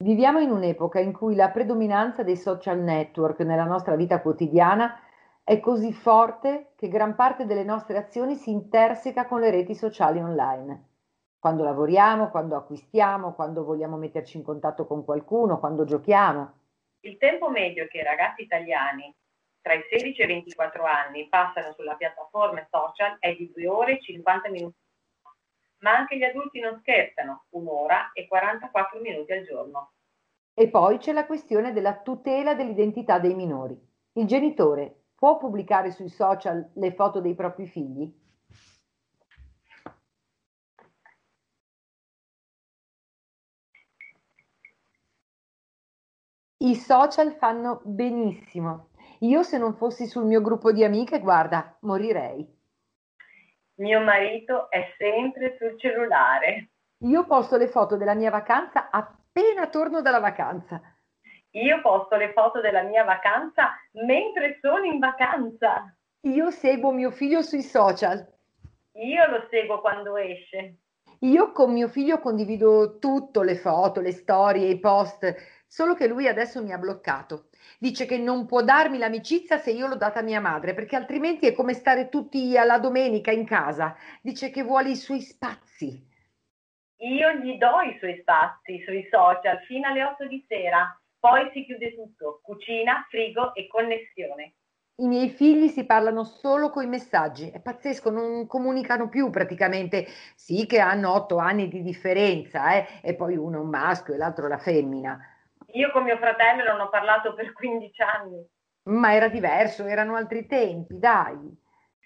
Viviamo in un'epoca in cui la predominanza dei social network nella nostra vita quotidiana è così forte che gran parte delle nostre azioni si interseca con le reti sociali online. Quando lavoriamo, quando acquistiamo, quando vogliamo metterci in contatto con qualcuno, quando giochiamo. Il tempo medio che i ragazzi italiani tra i 16 e i 24 anni passano sulla piattaforma social è di 2 ore e 50 minuti. Ma anche gli adulti non scherzano, un'ora e 44 minuti al giorno. E poi c'è la questione della tutela dell'identità dei minori. Il genitore può pubblicare sui social le foto dei propri figli? I social fanno benissimo. Io se non fossi sul mio gruppo di amiche, guarda, morirei. Mio marito è sempre sul cellulare. Io posto le foto della mia vacanza appena torno dalla vacanza. Io posto le foto della mia vacanza mentre sono in vacanza. Io seguo mio figlio sui social. Io lo seguo quando esce. Io con mio figlio condivido tutto, le foto, le storie, i post, solo che lui adesso mi ha bloccato. Dice che non può darmi l'amicizia se io l'ho data a mia madre, perché altrimenti è come stare tutti alla domenica in casa. Dice che vuole i suoi spazi. Io gli do i suoi spazi sui social fino alle 8 di sera, poi si chiude tutto, cucina, frigo e connessione. I miei figli si parlano solo coi messaggi, è pazzesco, non comunicano più praticamente. Sì che hanno otto anni di differenza, eh? e poi uno è un maschio e l'altro la femmina. Io con mio fratello non ho parlato per 15 anni. Ma era diverso, erano altri tempi, dai.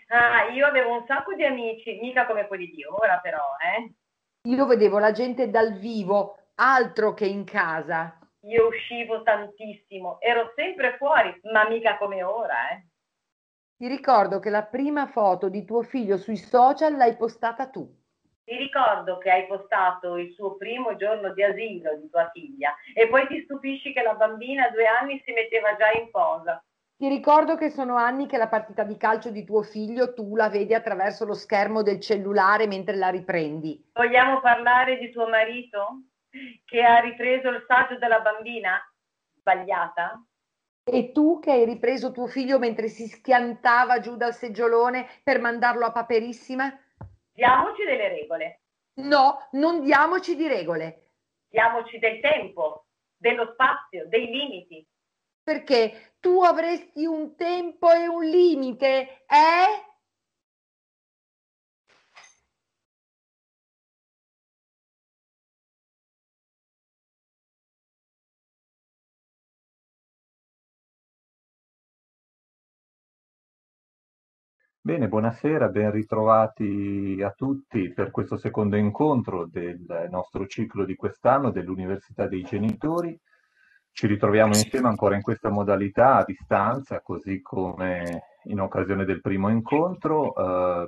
Ah, io avevo un sacco di amici, mica come quelli di ora però, eh. Io vedevo la gente dal vivo, altro che in casa. Io uscivo tantissimo, ero sempre fuori, ma mica come ora, eh. Ti ricordo che la prima foto di tuo figlio sui social l'hai postata tu. Ti ricordo che hai postato il suo primo giorno di asilo di tua figlia e poi ti stupisci che la bambina a due anni si metteva già in posa. Ti ricordo che sono anni che la partita di calcio di tuo figlio tu la vedi attraverso lo schermo del cellulare mentre la riprendi. Vogliamo parlare di tuo marito che ha ripreso il saggio della bambina sbagliata? E tu che hai ripreso tuo figlio mentre si schiantava giù dal seggiolone per mandarlo a paperissima? Diamoci delle regole. No, non diamoci di regole. Diamoci del tempo, dello spazio, dei limiti. Perché tu avresti un tempo e un limite, eh? Bene, buonasera, ben ritrovati a tutti per questo secondo incontro del nostro ciclo di quest'anno dell'Università dei Genitori. Ci ritroviamo insieme ancora in questa modalità a distanza, così come in occasione del primo incontro. Eh,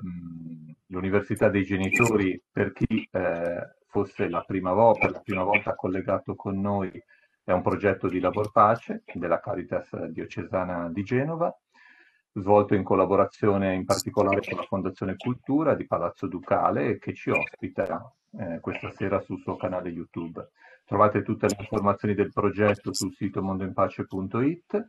L'Università dei Genitori, per chi eh, fosse la prima, volta, la prima volta collegato con noi, è un progetto di lavoro pace della Caritas diocesana di Genova svolto in collaborazione in particolare con la Fondazione Cultura di Palazzo Ducale che ci ospita eh, questa sera sul suo canale YouTube. Trovate tutte le informazioni del progetto sul sito mondoinpace.it.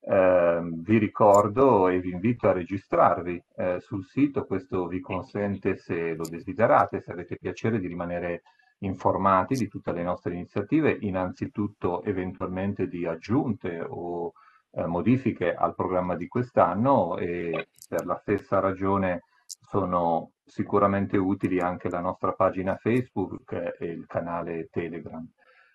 Eh, vi ricordo e vi invito a registrarvi eh, sul sito, questo vi consente, se lo desiderate, se avete piacere, di rimanere informati di tutte le nostre iniziative, innanzitutto eventualmente di aggiunte o eh, modifiche al programma di quest'anno e per la stessa ragione sono sicuramente utili anche la nostra pagina Facebook e il canale Telegram.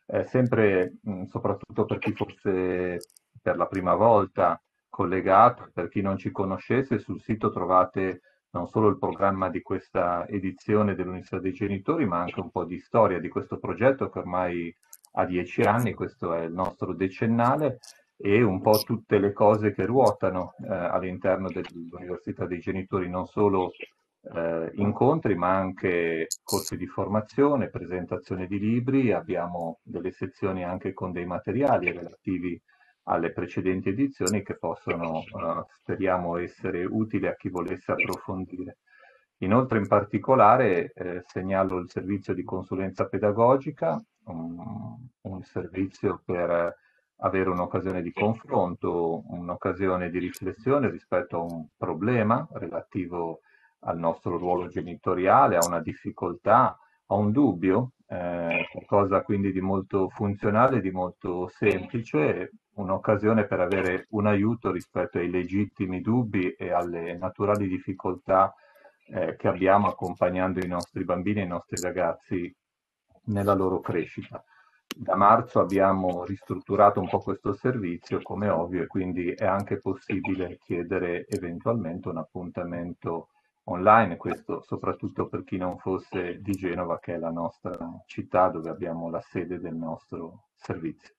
Eh, sempre, mh, soprattutto per chi fosse per la prima volta collegato, per chi non ci conoscesse, sul sito trovate non solo il programma di questa edizione dell'Università dei Genitori, ma anche un po' di storia di questo progetto che ormai ha dieci anni, questo è il nostro decennale, e un po' tutte le cose che ruotano eh, all'interno dell'Università dei Genitori, non solo eh, incontri, ma anche corsi di formazione, presentazione di libri, abbiamo delle sezioni anche con dei materiali relativi alle precedenti edizioni che possono, eh, speriamo, essere utili a chi volesse approfondire. Inoltre in particolare eh, segnalo il servizio di consulenza pedagogica un, un servizio per avere un'occasione di confronto, un'occasione di riflessione rispetto a un problema relativo al nostro ruolo genitoriale, a una difficoltà, a un dubbio, eh, qualcosa quindi di molto funzionale, di molto semplice, un'occasione per avere un aiuto rispetto ai legittimi dubbi e alle naturali difficoltà eh, che abbiamo accompagnando i nostri bambini e i nostri ragazzi nella loro crescita. Da marzo abbiamo ristrutturato un po' questo servizio, come ovvio, e quindi è anche possibile chiedere eventualmente un appuntamento online, questo soprattutto per chi non fosse di Genova, che è la nostra città dove abbiamo la sede del nostro servizio.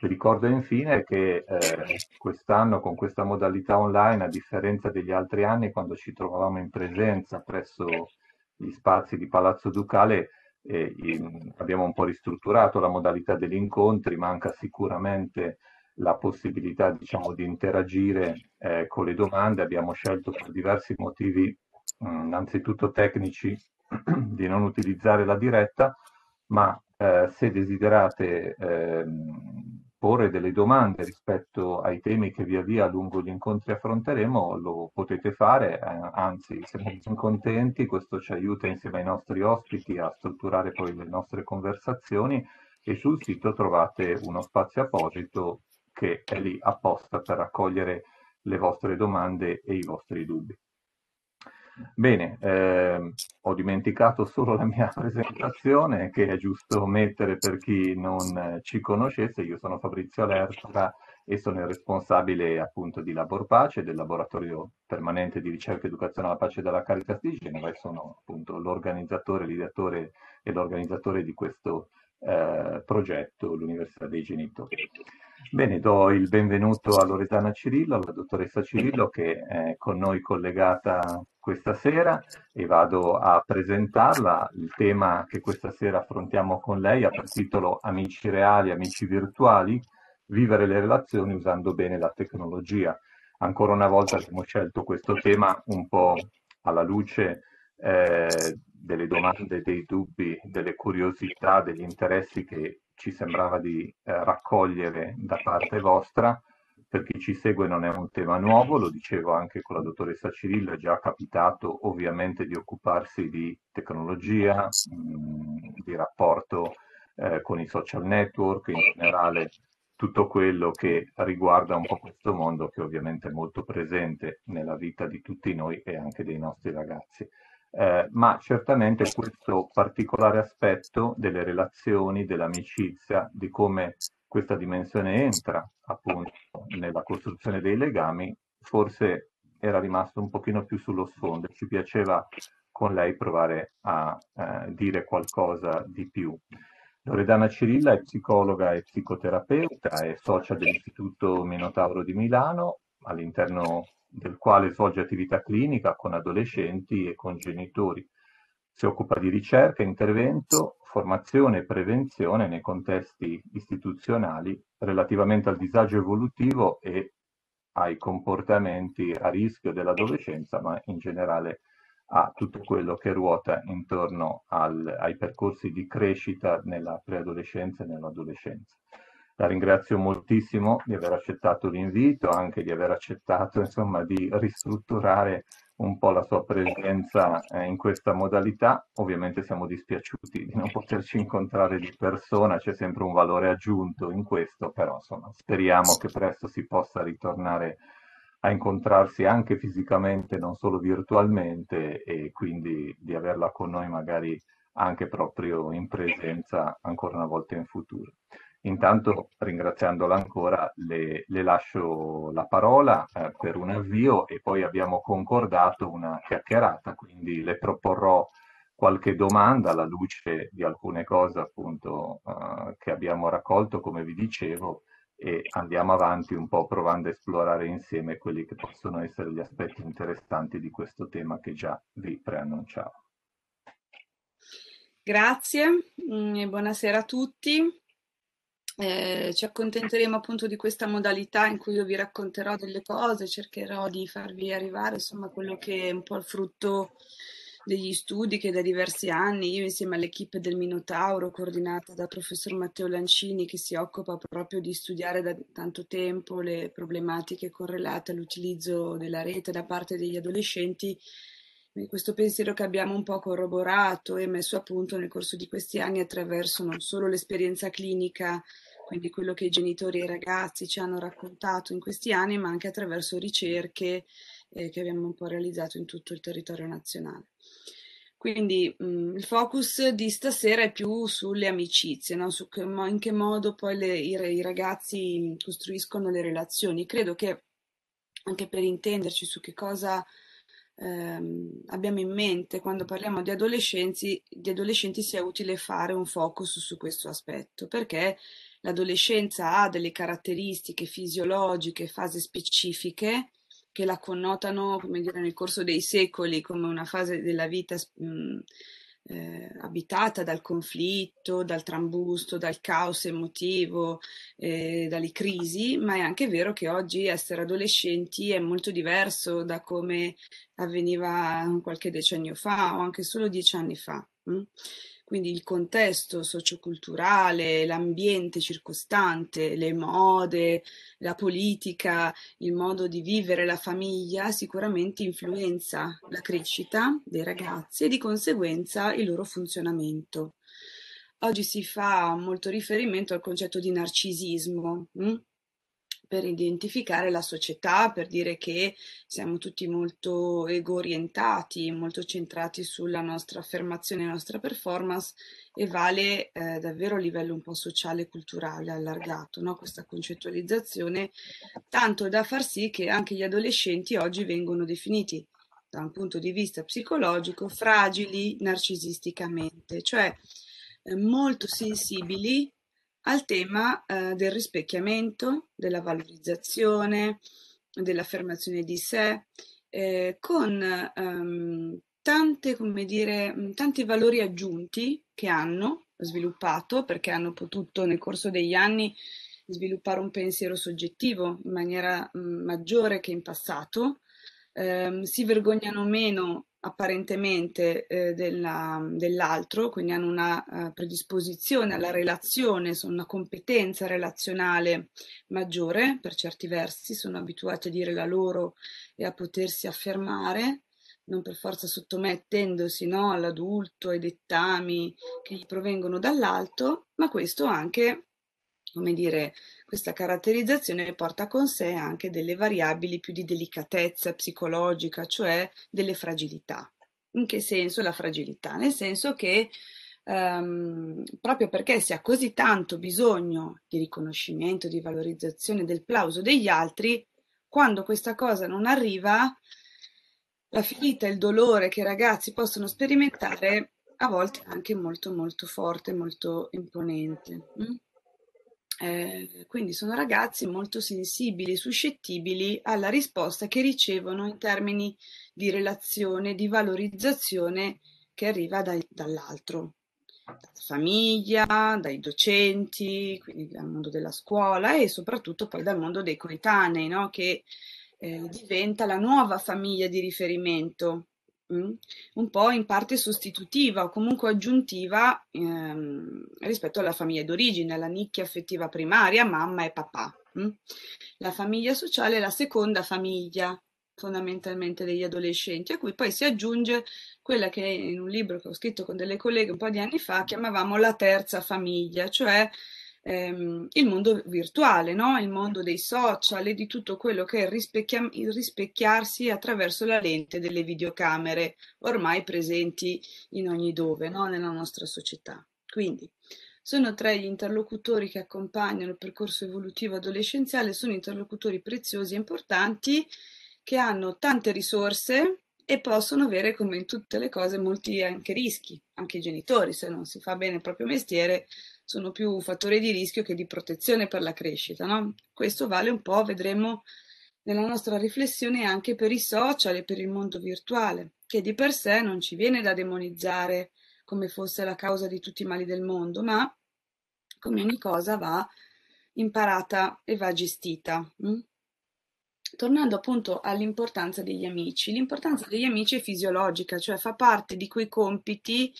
Vi ricordo infine che eh, quest'anno con questa modalità online, a differenza degli altri anni, quando ci trovavamo in presenza presso gli spazi di Palazzo Ducale, eh, abbiamo un po' ristrutturato la modalità degli incontri, manca sicuramente la possibilità diciamo, di interagire eh, con le domande, abbiamo scelto per diversi motivi Mm, innanzitutto tecnici di non utilizzare la diretta, ma eh, se desiderate eh, porre delle domande rispetto ai temi che via via lungo gli incontri affronteremo, lo potete fare, eh, anzi siamo ben contenti, questo ci aiuta insieme ai nostri ospiti a strutturare poi le nostre conversazioni e sul sito trovate uno spazio apposito che è lì apposta per raccogliere le vostre domande e i vostri dubbi. Bene, eh, ho dimenticato solo la mia presentazione che è giusto mettere per chi non ci conoscesse. Io sono Fabrizio Alerta e sono il responsabile appunto di Labor Pace, del laboratorio permanente di ricerca e educazione alla pace della Caritas di Genova e sono appunto l'organizzatore, l'ideatore e l'organizzatore di questo eh, progetto, l'Università dei Genitori. Bene, do il benvenuto a Loredana Cirillo, alla dottoressa Cirillo che è con noi collegata questa sera e vado a presentarla. Il tema che questa sera affrontiamo con lei ha per titolo Amici reali, amici virtuali, vivere le relazioni usando bene la tecnologia. Ancora una volta abbiamo scelto questo tema un po' alla luce eh, delle domande, dei dubbi, delle curiosità, degli interessi che ci sembrava di eh, raccogliere da parte vostra. Per chi ci segue non è un tema nuovo, lo dicevo anche con la dottoressa Cirillo, è già capitato ovviamente di occuparsi di tecnologia, mh, mm, di rapporto eh, con i social network, in generale tutto quello che riguarda un po' questo mondo che ovviamente è molto presente nella vita di tutti noi e anche dei nostri ragazzi eh, ma certamente questo particolare aspetto delle relazioni, dell'amicizia, di come questa dimensione entra appunto nella costruzione dei legami, forse era rimasto un pochino più sullo sfondo. Ci piaceva con lei provare a eh, dire qualcosa di più. Loredana Cirilla è psicologa e psicoterapeuta, è socia dell'Istituto Minotauro di Milano, all'interno del quale svolge attività clinica con adolescenti e con genitori. Si occupa di ricerca, intervento, formazione e prevenzione nei contesti istituzionali relativamente al disagio evolutivo e ai comportamenti a rischio dell'adolescenza, ma in generale a tutto quello che ruota intorno al, ai percorsi di crescita nella preadolescenza e nell'adolescenza. La ringrazio moltissimo di aver accettato l'invito, anche di aver accettato insomma, di ristrutturare un po' la sua presenza eh, in questa modalità. Ovviamente siamo dispiaciuti di non poterci incontrare di persona, c'è sempre un valore aggiunto in questo, però insomma, speriamo che presto si possa ritornare a incontrarsi anche fisicamente, non solo virtualmente, e quindi di averla con noi magari anche proprio in presenza ancora una volta in futuro. Intanto, ringraziandola ancora, le, le lascio la parola eh, per un avvio e poi abbiamo concordato una chiacchierata, quindi le proporrò qualche domanda alla luce di alcune cose appunto eh, che abbiamo raccolto, come vi dicevo, e andiamo avanti un po' provando a esplorare insieme quelli che possono essere gli aspetti interessanti di questo tema che già vi preannunciavo. Grazie mm, buonasera a tutti. Eh, ci accontenteremo appunto di questa modalità in cui io vi racconterò delle cose, cercherò di farvi arrivare insomma quello che è un po' il frutto degli studi che da diversi anni, io insieme all'equipe del Minotauro, coordinata dal professor Matteo Lancini, che si occupa proprio di studiare da tanto tempo le problematiche correlate all'utilizzo della rete da parte degli adolescenti, questo pensiero che abbiamo un po' corroborato e messo a punto nel corso di questi anni attraverso non solo l'esperienza clinica, quindi quello che i genitori e i ragazzi ci hanno raccontato in questi anni, ma anche attraverso ricerche eh, che abbiamo un po' realizzato in tutto il territorio nazionale. Quindi mh, mm, il focus di stasera è più sulle amicizie, no? su che, in che modo poi le, i, i ragazzi costruiscono le relazioni. Credo che anche per intenderci su che cosa ehm, abbiamo in mente quando parliamo di adolescenti, di adolescenti sia utile fare un focus su questo aspetto, perché l'adolescenza ha delle caratteristiche fisiologiche, fasi specifiche che la connotano, come dire, nel corso dei secoli come una fase della vita mh, eh, abitata dal conflitto, dal trambusto, dal caos emotivo, eh, dalle crisi, ma è anche vero che oggi essere adolescenti è molto diverso da come avveniva qualche decennio fa o anche solo dieci anni fa. Hm? Quindi il contesto socioculturale, l'ambiente circostante, le mode, la politica, il modo di vivere la famiglia sicuramente influenza la crescita dei ragazzi e di conseguenza il loro funzionamento. Oggi si fa molto riferimento al concetto di narcisismo. Hm? Per identificare la società, per dire che siamo tutti molto ego-orientati, molto centrati sulla nostra affermazione, la nostra performance e vale eh, davvero a livello un po' sociale e culturale allargato no? questa concettualizzazione, tanto da far sì che anche gli adolescenti oggi vengono definiti da un punto di vista psicologico fragili narcisisticamente, cioè eh, molto sensibili al tema eh, del rispecchiamento, della valorizzazione, dell'affermazione di sé, eh, con ehm, tante, come dire, tanti valori aggiunti che hanno sviluppato perché hanno potuto nel corso degli anni sviluppare un pensiero soggettivo in maniera mh, maggiore che in passato, eh, si vergognano meno apparentemente eh, della, dell'altro, quindi hanno una uh, predisposizione alla relazione, sono una competenza relazionale maggiore per certi versi, sono abituati a dire la loro e a potersi affermare, non per forza sottomettendosi no, all'adulto, ai dettami che gli provengono dall'alto, ma questo anche come dire, questa caratterizzazione porta con sé anche delle variabili più di delicatezza psicologica, cioè delle fragilità. In che senso la fragilità? Nel senso che um, proprio perché si ha così tanto bisogno di riconoscimento, di valorizzazione, del plauso degli altri, quando questa cosa non arriva, la ferita il dolore che i ragazzi possono sperimentare a volte è anche molto molto forte, molto imponente. Mm? Eh, quindi sono ragazzi molto sensibili, suscettibili alla risposta che ricevono in termini di relazione, di valorizzazione che arriva dai, dall'altro, dalla famiglia, dai docenti, quindi dal mondo della scuola e soprattutto poi dal mondo dei coetanei, no? che eh, diventa la nuova famiglia di riferimento? Un po' in parte sostitutiva o comunque aggiuntiva ehm, rispetto alla famiglia d'origine, alla nicchia affettiva primaria, mamma e papà. Mm? La famiglia sociale è la seconda famiglia fondamentalmente degli adolescenti, a cui poi si aggiunge quella che in un libro che ho scritto con delle colleghe un po' di anni fa chiamavamo la terza famiglia, cioè ehm, il mondo virtuale, no? il mondo dei social e di tutto quello che è rispecchia- il rispecchiarsi attraverso la lente delle videocamere ormai presenti in ogni dove no? nella nostra società. Quindi sono tre gli interlocutori che accompagnano il percorso evolutivo adolescenziale, sono interlocutori preziosi e importanti che hanno tante risorse e possono avere, come in tutte le cose, molti anche rischi. Anche i genitori, se non si fa bene il proprio mestiere, sono più un fattore di rischio che di protezione per la crescita. No? Questo vale un po', vedremo nella nostra riflessione anche per i social e per il mondo virtuale, che di per sé non ci viene da demonizzare come fosse la causa di tutti i mali del mondo, ma come ogni cosa va imparata e va gestita. Hm? tornando appunto all'importanza degli amici, l'importanza degli amici è fisiologica, cioè fa parte di quei compiti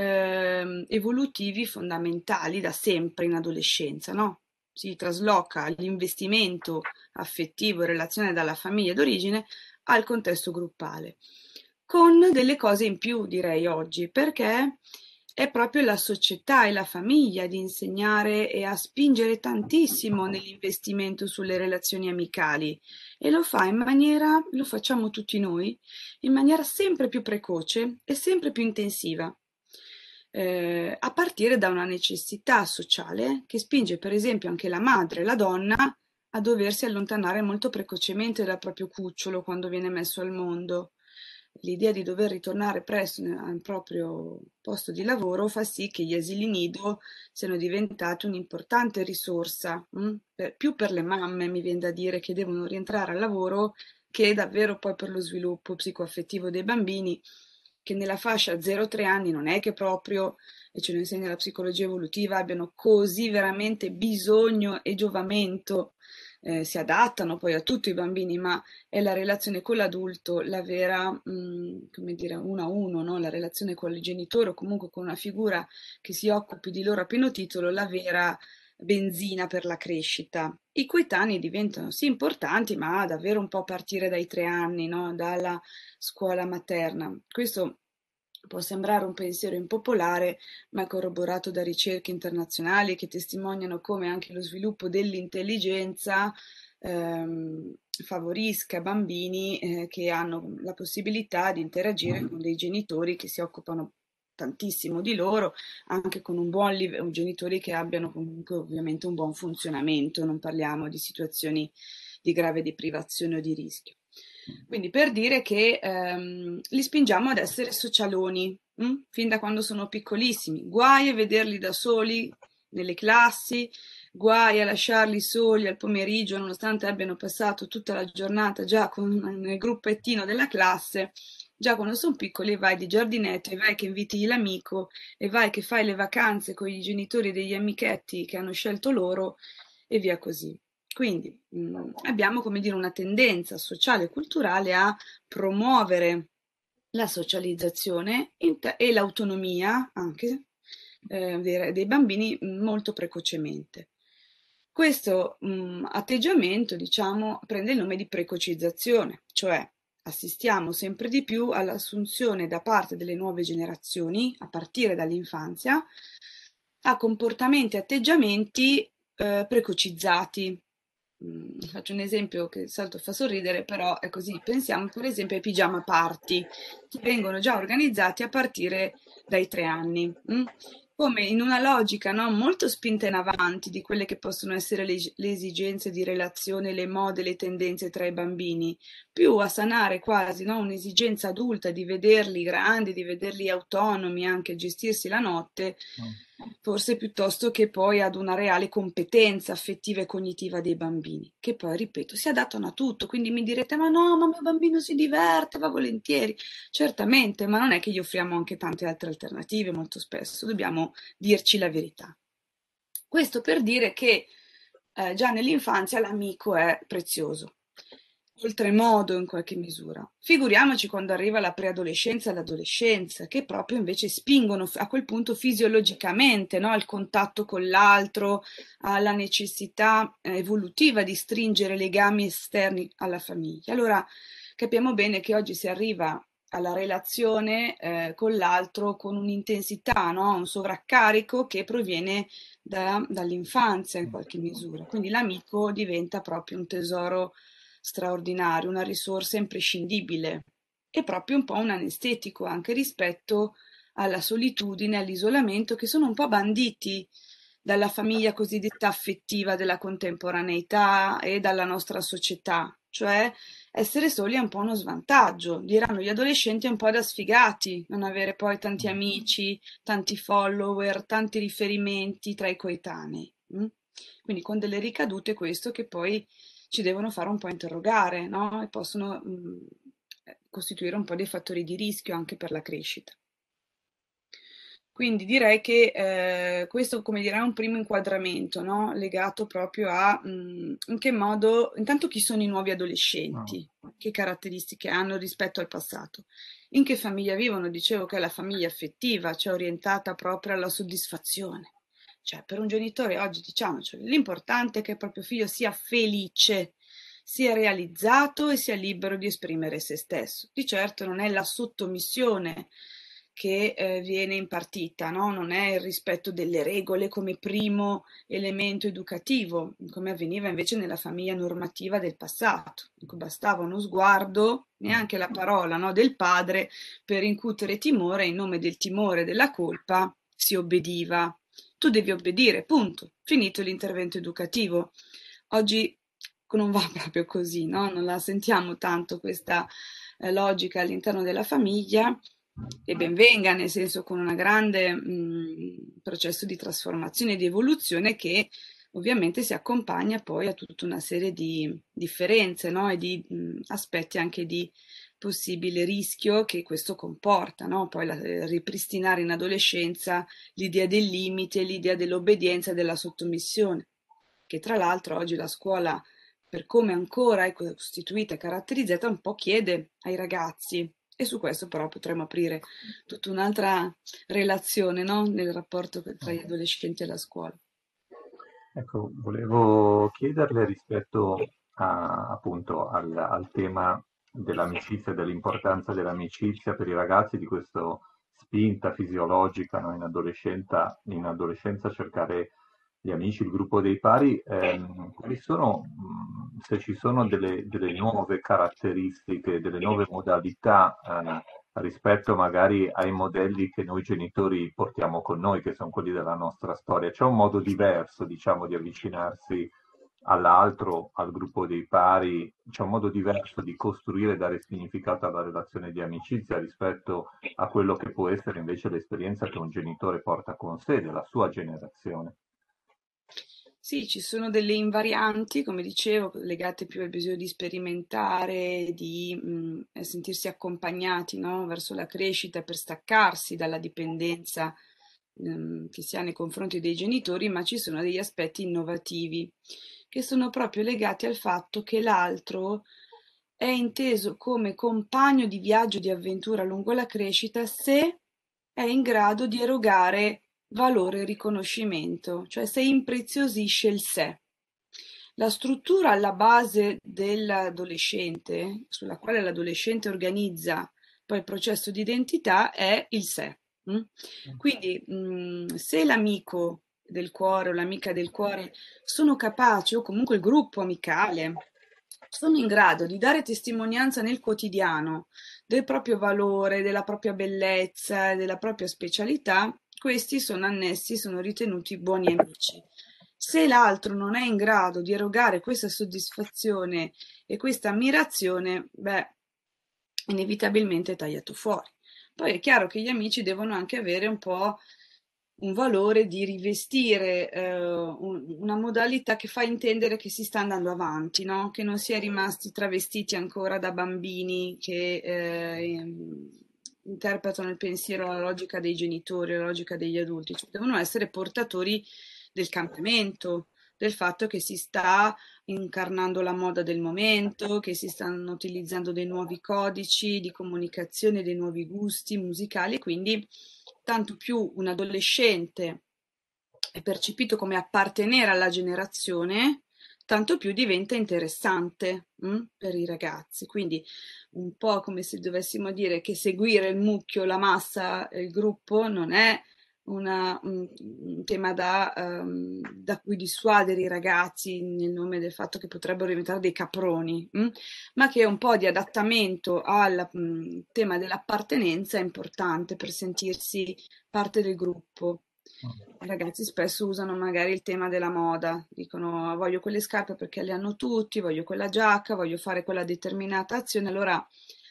eh, evolutivi fondamentali da sempre in adolescenza, no? Si trasloca l'investimento affettivo e relazione dalla famiglia d'origine al contesto gruppale, con delle cose in più direi oggi, perché è proprio la società e la famiglia ad insegnare e a spingere tantissimo nell'investimento sulle relazioni amicali e lo fa in maniera, lo facciamo tutti noi, in maniera sempre più precoce e sempre più intensiva. Eh, a partire da una necessità sociale che spinge per esempio anche la madre, la donna, a doversi allontanare molto precocemente dal proprio cucciolo quando viene messo al mondo l'idea di dover ritornare presto al proprio posto di lavoro fa sì che gli asili nido siano diventati un'importante risorsa? Mm? Per, più per le mamme, mi viene da dire, che devono rientrare al lavoro, che davvero poi per lo sviluppo psicoaffettivo dei bambini, che nella fascia 0-3 anni non è che proprio, e ce lo insegna la psicologia evolutiva, abbiano così veramente bisogno e giovamento eh, si adattano poi a tutti i bambini, ma è la relazione con l'adulto la vera, mh, mm, come dire, uno a uno, no? la relazione con il genitore o comunque con una figura che si occupi di loro a pieno titolo, la vera benzina per la crescita. I coetanei diventano sì importanti, ma davvero un po' a partire dai tre anni, no? dalla scuola materna. Questo Può sembrare un pensiero impopolare, ma è corroborato da ricerche internazionali che testimoniano come anche lo sviluppo dell'intelligenza ehm, favorisca bambini eh, che hanno la possibilità di interagire con dei genitori che si occupano tantissimo di loro, anche con un buon livello, genitori che abbiano comunque ovviamente un buon funzionamento, non parliamo di situazioni di grave deprivazione o di rischio. Quindi per dire che ehm, li spingiamo ad essere socialoni, hm? fin da quando sono piccolissimi. Guai a vederli da soli nelle classi, guai a lasciarli soli al pomeriggio, nonostante abbiano passato tutta la giornata già con, nel gruppettino della classe. Già quando sono piccoli vai di giardinetto e vai che inviti l'amico e vai che fai le vacanze con i genitori degli amichetti che hanno scelto loro e via così. Quindi mh, mm, abbiamo, come dire, una tendenza sociale e culturale a promuovere la socializzazione e l'autonomia anche eh, dei, bambini molto precocemente. Questo mh, mm, atteggiamento, diciamo, prende il nome di precocizzazione, cioè assistiamo sempre di più all'assunzione da parte delle nuove generazioni, a partire dall'infanzia, a comportamenti e atteggiamenti eh, precocizzati, Mm, faccio un esempio che salto fa sorridere, però è così. Pensiamo per esempio ai pigiama party, che vengono già organizzati a partire dai tre anni. Mm? Come in una logica no, molto spinta in avanti di quelle che possono essere le, le, esigenze di relazione, le mode, le tendenze tra i bambini, più a sanare quasi no, un'esigenza adulta di vederli grandi, di vederli autonomi, anche gestirsi la notte, mm. Forse piuttosto che poi ad una reale competenza affettiva e cognitiva dei bambini, che poi, ripeto, si adattano a tutto. Quindi mi direte, ma no, ma mio bambino si diverte, va volentieri. Certamente, ma non è che gli offriamo anche tante altre alternative molto spesso, dobbiamo dirci la verità. Questo per dire che eh, già nell'infanzia l'amico è prezioso, oltremodo in qualche misura. Figuriamoci quando arriva la preadolescenza e l'adolescenza, che proprio invece spingono a quel punto fisiologicamente no? al contatto con l'altro, alla necessità eh, evolutiva di stringere legami esterni alla famiglia. Allora capiamo bene che oggi si arriva alla relazione eh, con l'altro con un'intensità, no? un sovraccarico che proviene da, dall'infanzia in qualche misura. Quindi l'amico diventa proprio un tesoro straordinario, una risorsa imprescindibile e proprio un po' un anestetico anche rispetto alla solitudine, all'isolamento che sono un po' banditi dalla famiglia cosiddetta affettiva della contemporaneità e dalla nostra società, cioè essere soli è un po' uno svantaggio, diranno gli adolescenti è un po' da sfigati non avere poi tanti mm. amici, tanti follower, tanti riferimenti tra i coetanei. Mm? Quindi con delle ricadute questo che poi ci devono fare un po' interrogare no? e possono mh, mm, costituire un po' dei fattori di rischio anche per la crescita. Quindi direi che eh, questo, come dire, è un primo inquadramento, no? legato proprio a mh, mm, in che modo, intanto chi sono i nuovi adolescenti, no. che caratteristiche hanno rispetto al passato, in che famiglia vivono, dicevo che è la famiglia affettiva, cioè orientata proprio alla soddisfazione. Cioè, per un genitore oggi diciamo, cioè, l'importante è che il proprio figlio sia felice, sia realizzato e sia libero di esprimere se stesso. Di certo non è la sottomissione che eh, viene impartita, no? non è il rispetto delle regole come primo elemento educativo, come avveniva invece nella famiglia normativa del passato. Ecco, bastava uno sguardo, neanche la parola no? del padre per incutere timore, in nome del timore e della colpa si obbediva. Tu devi obbedire, punto. Finito l'intervento educativo. Oggi non va proprio così, no? non la sentiamo tanto questa eh, logica all'interno della famiglia e ben venga, nel senso con un grande mh, processo di trasformazione e di evoluzione che ovviamente si accompagna poi a tutta una serie di differenze no? e di mh, aspetti anche di possibile rischio che questo comporta, no? poi la, eh, ripristinare in adolescenza l'idea del limite, l'idea dell'obbedienza e della sottomissione, che tra l'altro oggi la scuola, per come ancora è costituita e caratterizzata, un po' chiede ai ragazzi e su questo però potremmo aprire tutta un'altra relazione no? nel rapporto tra gli adolescenti e la scuola. Ecco, volevo chiederle rispetto a, appunto al, al tema dell'amicizia, dell'importanza dell'amicizia per i ragazzi, di questa spinta fisiologica no? in, adolescenza, in adolescenza cercare gli amici, il gruppo dei pari, ehm, quali sono, se ci sono delle, delle, nuove caratteristiche, delle nuove modalità eh, rispetto magari ai modelli che noi genitori portiamo con noi, che sono quelli della nostra storia. C'è un modo diverso, diciamo, di avvicinarsi all'altro, al gruppo dei pari, c'è un modo diverso di costruire e dare significato alla relazione di amicizia rispetto a quello che può essere invece l'esperienza che un genitore porta con sé, della sua generazione. Sì, ci sono delle invarianti, come dicevo, legate più al bisogno di sperimentare, di mh, sentirsi accompagnati no? verso la crescita per staccarsi dalla dipendenza mh, che si ha nei confronti dei genitori, ma ci sono degli aspetti innovativi che sono proprio legati al fatto che l'altro è inteso come compagno di viaggio di avventura lungo la crescita se è in grado di erogare valore e riconoscimento, cioè se impreziosisce il sé. La struttura alla base dell'adolescente, sulla quale l'adolescente organizza poi il processo di identità, è il sé. Mm? Quindi mm, se l'amico del cuore o l'amica del cuore sono capaci, o comunque il gruppo amicale, sono in grado di dare testimonianza nel quotidiano del proprio valore, della propria bellezza, della propria specialità, questi sono annessi, sono ritenuti buoni amici. Se l'altro non è in grado di erogare questa soddisfazione e questa ammirazione, beh, inevitabilmente è tagliato fuori. Poi è chiaro che gli amici devono anche avere un po' un valore di rivestire eh, un, una modalità che fa intendere che si sta andando avanti, no? che non si è rimasti travestiti ancora da bambini che eh, interpretano il pensiero, la logica dei genitori, la logica degli adulti, cioè devono essere portatori del cambiamento, del fatto che si sta incarnando la moda del momento, che si stanno utilizzando dei nuovi codici di comunicazione, dei nuovi gusti musicali quindi tanto più un adolescente è percepito come appartenere alla generazione, tanto più diventa interessante mh, mm, per i ragazzi. Quindi un po' come se dovessimo dire che seguire il mucchio, la massa, il gruppo non è una, un, un, tema da, um, da, cui dissuadere i ragazzi nel nome del fatto che potrebbero diventare dei caproni, mh? ma che un po' di adattamento al mh, tema dell'appartenenza è importante per sentirsi parte del gruppo. I ragazzi spesso usano magari il tema della moda, dicono voglio quelle scarpe perché le hanno tutti, voglio quella giacca, voglio fare quella determinata azione. Allora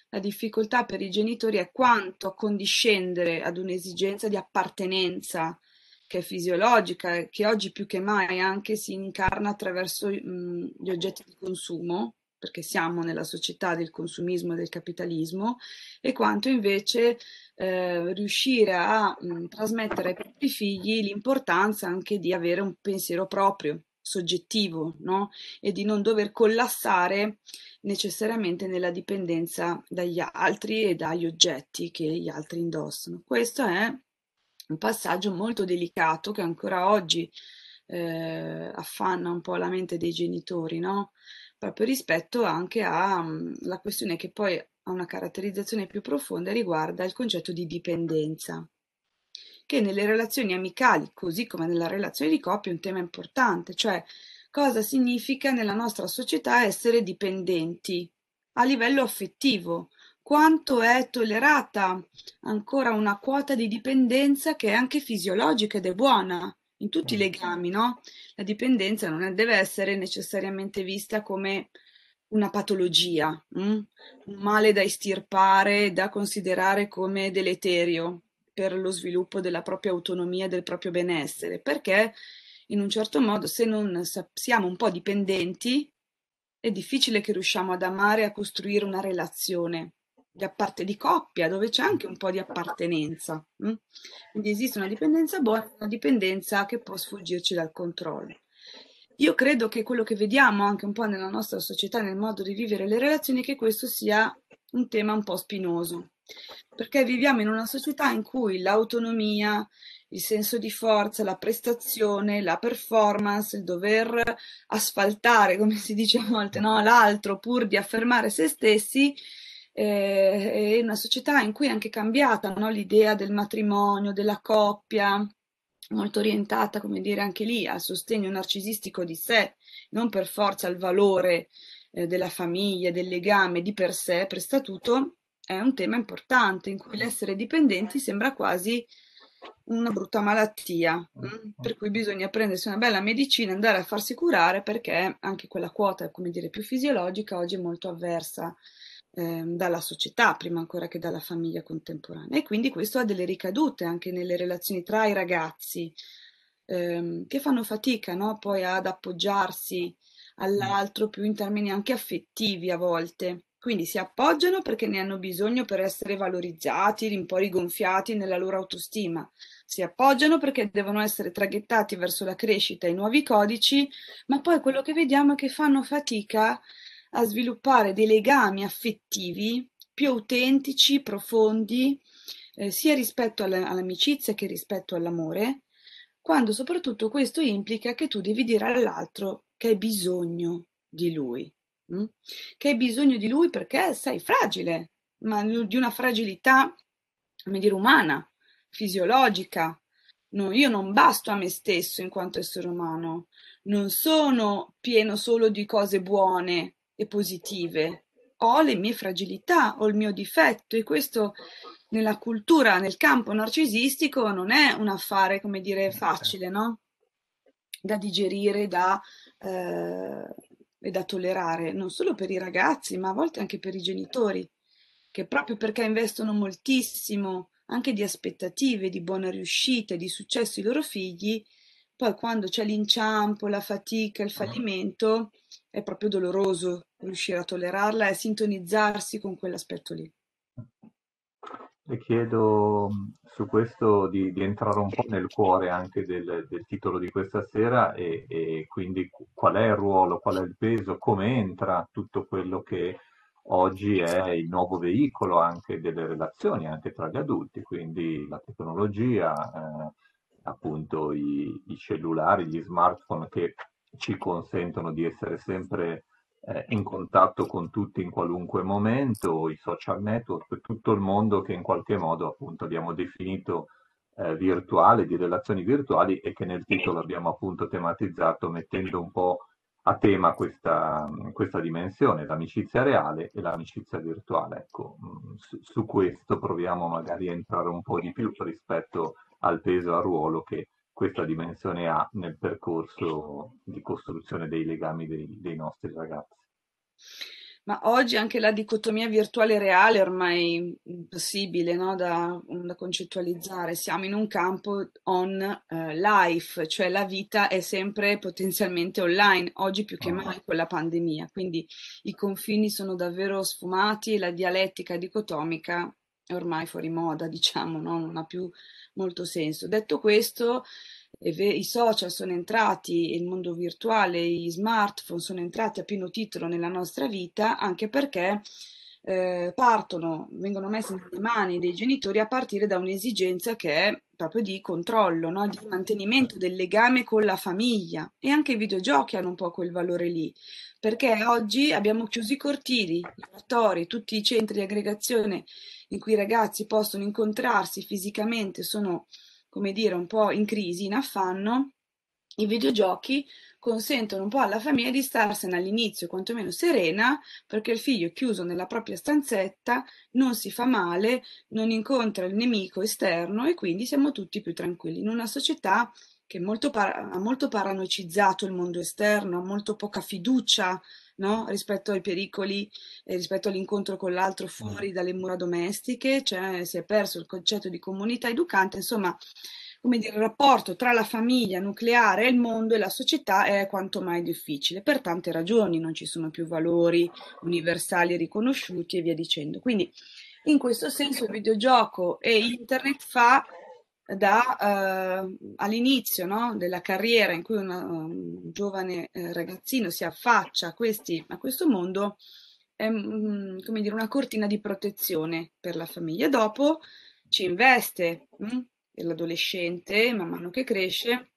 la difficoltà per i genitori è quanto accondiscendere ad un'esigenza di appartenenza che è fisiologica che oggi più che mai anche si incarna attraverso mh, gli oggetti di consumo, perché siamo nella società del consumismo e del capitalismo, e quanto invece eh, riuscire a mh, trasmettere ai propri figli l'importanza anche di avere un pensiero proprio, soggettivo, no? E di non dover collassare necessariamente nella dipendenza dagli altri e dagli oggetti che gli altri indossano. Questo è un passaggio molto delicato che ancora oggi eh, affanna un po' la mente dei genitori, no? Proprio rispetto anche alla mm, questione che poi ha una caratterizzazione più profonda riguarda il concetto di dipendenza, che nelle relazioni amicali, così come nella relazione di coppia, è un tema importante, cioè cosa significa nella nostra società essere dipendenti a livello affettivo, quanto è tollerata ancora una quota di dipendenza che è anche fisiologica ed è buona in tutti i mm. legami, no? La dipendenza non deve essere necessariamente vista come una patologia, mm? un male da estirpare, da considerare come deleterio per lo sviluppo della propria autonomia e del proprio benessere, perché in un certo modo se non siamo un po' dipendenti è difficile che riusciamo ad amare e a costruire una relazione da parte di coppia, dove c'è anche un po' di appartenenza. Hm? Quindi esiste una dipendenza buona e una dipendenza che può sfuggirci dal controllo. Io credo che quello che vediamo anche un po' nella nostra società, nel modo di vivere le relazioni, che questo sia un tema un po' spinoso, perché viviamo in una società in cui l'autonomia, il senso di forza, la prestazione, la performance, il dover asfaltare, come si dice a volte, no, l'altro pur di affermare se stessi, eh, è una società in cui è anche cambiata no? l'idea del matrimonio, della coppia, molto orientata, come dire, anche lì al sostegno narcisistico di sé, non per forza al valore eh, della famiglia, del legame di per sé, per statuto, è un tema importante in cui l'essere dipendenti sembra quasi una brutta malattia? Mm, per cui bisogna prendersi una bella medicina, andare a farsi curare perché anche quella quota, come dire, più fisiologica oggi è molto avversa eh, dalla società prima ancora che dalla famiglia contemporanea e quindi questo ha delle ricadute anche nelle relazioni tra i ragazzi ehm, che fanno fatica no? poi ad appoggiarsi all'altro più in termini anche affettivi a volte. Quindi si appoggiano perché ne hanno bisogno per essere valorizzati, un po' rigonfiati nella loro autostima. Si appoggiano perché devono essere traghettati verso la crescita e i nuovi codici, ma poi quello che vediamo è che fanno fatica a sviluppare dei legami affettivi più autentici, profondi, eh, sia rispetto all'amicizia che rispetto all'amore, quando soprattutto questo implica che tu devi dire all'altro che hai bisogno di lui, che hai bisogno di lui perché sei fragile, ma di una fragilità, come dire, umana, fisiologica. No, io non basto a me stesso in quanto essere umano, non sono pieno solo di cose buone, e positive. Ho le mie fragilità, ho il mio difetto e questo nella cultura, nel campo narcisistico non è un affare, come dire, facile, no? Da digerire da, eh, e da tollerare, non solo per i ragazzi, ma a volte anche per i genitori, che proprio perché investono moltissimo anche di aspettative, di buona riuscita, di successo ai loro figli, poi quando c'è l'inciampo, la fatica, il fallimento, è proprio doloroso riuscire a tollerarla e sintonizzarsi con quell'aspetto lì. Le chiedo su questo di, di, entrare un po' nel cuore anche del, del titolo di questa sera e, e, quindi qual è il ruolo, qual è il peso, come entra tutto quello che oggi è il nuovo veicolo anche delle relazioni, anche tra gli adulti, quindi la tecnologia, eh, appunto i, i cellulari, gli smartphone che ci consentono di essere sempre eh, in contatto con tutti in qualunque momento, i social network, tutto il mondo che in qualche modo appunto abbiamo definito eh, virtuale, di relazioni virtuali e che nel titolo abbiamo appunto tematizzato mettendo un po' a tema questa, questa dimensione, l'amicizia reale e l'amicizia virtuale. Ecco, mm, su, su questo proviamo magari a entrare un po' di più rispetto al peso, al ruolo che questa dimensione ha nel percorso di costruzione dei legami dei, dei nostri ragazzi. Ma oggi anche la dicotomia virtuale-reale è ormai impossibile no? da, da, concettualizzare. Siamo in un campo on uh, life, cioè la vita è sempre potenzialmente online, oggi più che mai con la pandemia. Quindi i confini sono davvero sfumati e la dialettica dicotomica è ormai fuori moda, diciamo, no? non ha più molto senso. Detto questo, i social sono entrati, il mondo virtuale, i smartphone sono entrati a pieno titolo nella nostra vita anche perché eh, partono, vengono messi nelle mani dei genitori a partire da un'esigenza che è proprio di controllo, no? di mantenimento del legame con la famiglia e anche i videogiochi hanno un po' quel valore lì, perché oggi abbiamo chiuso i cortili, i laboratori, tutti i centri di aggregazione in cui i ragazzi possono incontrarsi fisicamente sono come dire, un po' in crisi, in affanno, i videogiochi consentono un po' alla famiglia di starsene all'inizio quantomeno serena perché il figlio è chiuso nella propria stanzetta, non si fa male, non incontra il nemico esterno e quindi siamo tutti più tranquilli. In una società che molto par- ha molto paranocizzato il mondo esterno, ha molto poca fiducia no? rispetto ai pericoli, eh, rispetto all'incontro con l'altro fuori dalle mura domestiche, cioè si è perso il concetto di comunità educante, insomma, come dire, il rapporto tra la famiglia nucleare il mondo e la società è quanto mai difficile, per tante ragioni, non ci sono più valori universali riconosciuti e via dicendo. Quindi, in questo senso il videogioco e internet fa da uh, all'inizio no, della carriera in cui una, un giovane eh, ragazzino si affaccia a, questi, a questo mondo è mm, come dire, una cortina di protezione per la famiglia. Dopo ci investe mm, l'adolescente, man mano che cresce,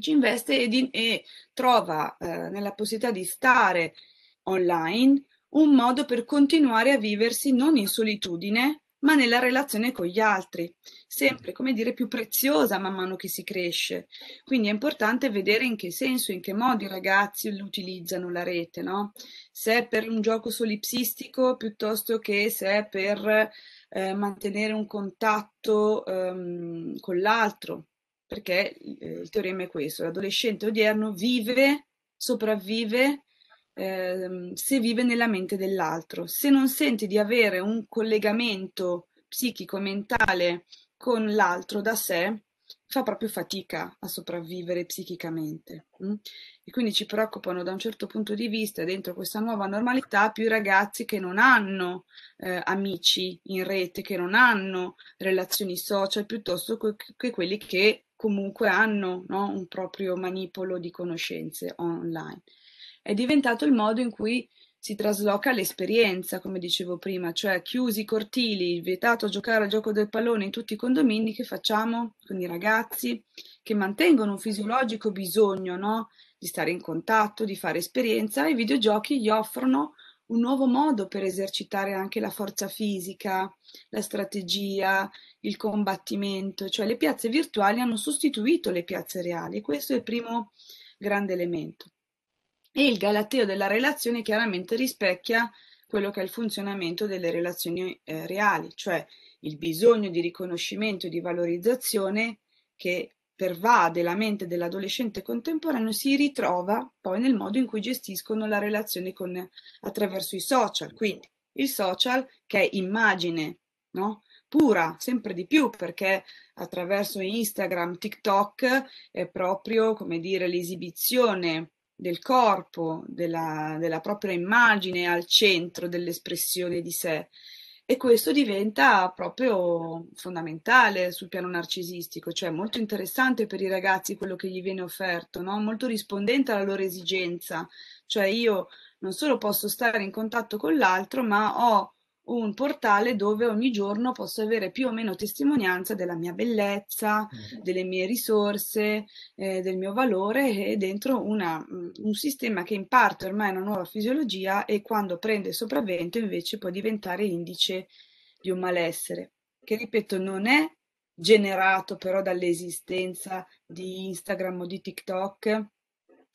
ci investe e, di, e trova eh, nella possibilità di stare online un modo per continuare a viversi non in solitudine, ma nella relazione con gli altri, sempre, come dire, più preziosa man mano che si cresce. Quindi è importante vedere in che senso, in che modo i ragazzi utilizzano la rete, no? Se è per un gioco solipsistico piuttosto che se è per eh, mantenere un contatto ehm, con l'altro, perché eh, il teorema è questo, l'adolescente odierno vive, sopravvive eh, se vive nella mente dell'altro. Se non sente di avere un collegamento psichico mentale con l'altro da sé, fa proprio fatica a sopravvivere psichicamente. Mm? E quindi ci preoccupano da un certo punto di vista, dentro questa nuova normalità, più i ragazzi che non hanno eh, amici in rete, che non hanno relazioni social, piuttosto che, che quelli che comunque hanno no? un proprio manipolo di conoscenze online è diventato il modo in cui si trasloca l'esperienza, come dicevo prima, cioè chiusi i cortili, vietato giocare al gioco del pallone in tutti i condomini, che facciamo con i ragazzi che mantengono un fisiologico bisogno no? di stare in contatto, di fare esperienza, i videogiochi gli offrono un nuovo modo per esercitare anche la forza fisica, la strategia, il combattimento, cioè le piazze virtuali hanno sostituito le piazze reali, questo è il primo grande elemento. E il galateo della relazione chiaramente rispecchia quello che è il funzionamento delle relazioni eh, reali, cioè il bisogno di riconoscimento e di valorizzazione che pervade la mente dell'adolescente contemporaneo si ritrova poi nel modo in cui gestiscono la relazione con, attraverso i social. Quindi il social che è immagine no? pura, sempre di più, perché attraverso Instagram, TikTok è proprio come dire l'esibizione del corpo, della, della propria immagine al centro dell'espressione di sé. E questo diventa proprio fondamentale sul piano narcisistico, cioè molto interessante per i ragazzi quello che gli viene offerto, no? molto rispondente alla loro esigenza, cioè io non solo posso stare in contatto con l'altro, ma ho un portale dove ogni giorno posso avere più o meno testimonianza della mia bellezza, mm. delle mie risorse, eh, del mio valore e dentro una, mm, un sistema che in parte ormai è una nuova fisiologia e quando prende sopravvento invece può diventare indice di un malessere, che ripeto non è generato però dall'esistenza di Instagram o di TikTok,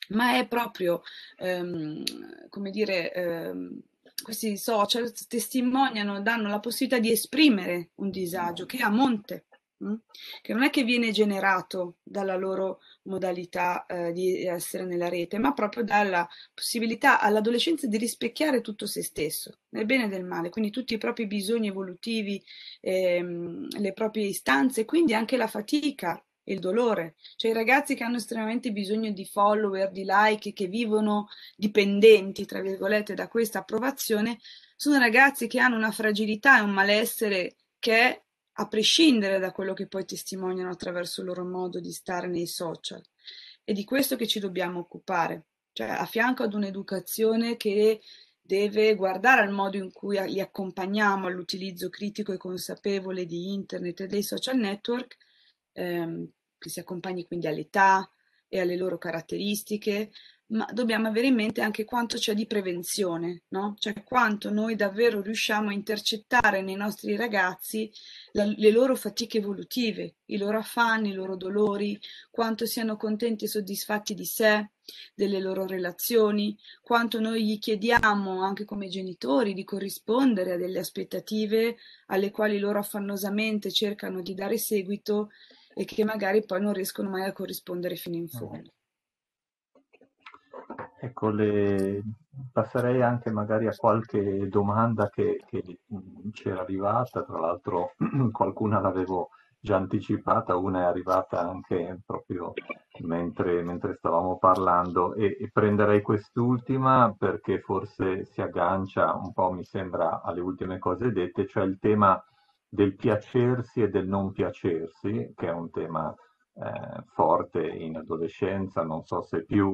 ma è proprio, ehm, come dire, ehm, questi social testimoniano, danno la possibilità di esprimere un disagio che è a monte, Mm? che non è che viene generato dalla loro modalità eh, di essere nella rete, ma proprio dalla possibilità all'adolescenza di rispecchiare tutto se stesso, nel bene e nel male, quindi tutti i propri bisogni evolutivi, ehm, le proprie istanze, quindi anche la fatica e il dolore. Cioè i ragazzi che hanno estremamente bisogno di follower, di like, che vivono dipendenti, tra virgolette, da questa approvazione, sono ragazzi che hanno una fragilità e un malessere che è a prescindere da quello che poi testimoniano attraverso il loro modo di stare nei social. È di questo che ci dobbiamo occupare, cioè a fianco ad un'educazione che deve guardare al modo in cui li accompagniamo all'utilizzo critico e consapevole di internet e dei social network, ehm, che si accompagni quindi all'età e alle loro caratteristiche, ma dobbiamo avere in mente anche quanto c'è di prevenzione, no? Cioè quanto noi davvero riusciamo a intercettare nei nostri ragazzi la, le loro fatiche evolutive, i loro affanni, i loro dolori, quanto siano contenti e soddisfatti di sé, delle loro relazioni, quanto noi gli chiediamo anche come genitori di corrispondere a delle aspettative alle quali loro affannosamente cercano di dare seguito e che magari poi non riescono mai a corrispondere fino in fondo. Ecco, le... passerei anche magari a qualche domanda che, che c'era arrivata, tra l'altro qualcuna l'avevo già anticipata, una è arrivata anche proprio mentre, mentre stavamo parlando. E, e, prenderei quest'ultima perché forse si aggancia un po', mi sembra, alle ultime cose dette, cioè il tema del piacersi e del non piacersi, che è un tema eh, forte in adolescenza, non so se più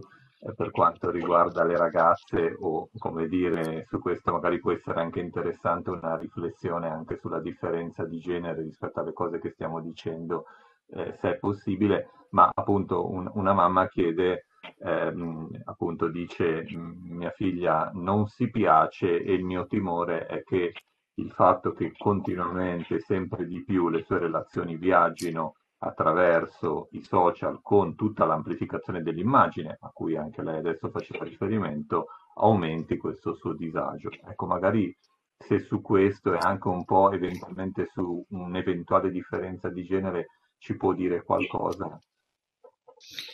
per quanto riguarda le ragazze o come dire su questo magari può essere anche interessante una riflessione anche sulla differenza di genere rispetto alle cose che stiamo dicendo eh, se è possibile. Ma appunto un, una mamma chiede ehm, appunto dice mia figlia non si piace e il mio timore è che il fatto che continuamente sempre di più le sue relazioni viaggino attraverso i social con tutta l'amplificazione dell'immagine, a cui anche lei adesso faceva riferimento, aumenti questo suo disagio. Ecco, magari se su questo e anche un po' eventualmente su un'eventuale differenza di genere ci può dire qualcosa.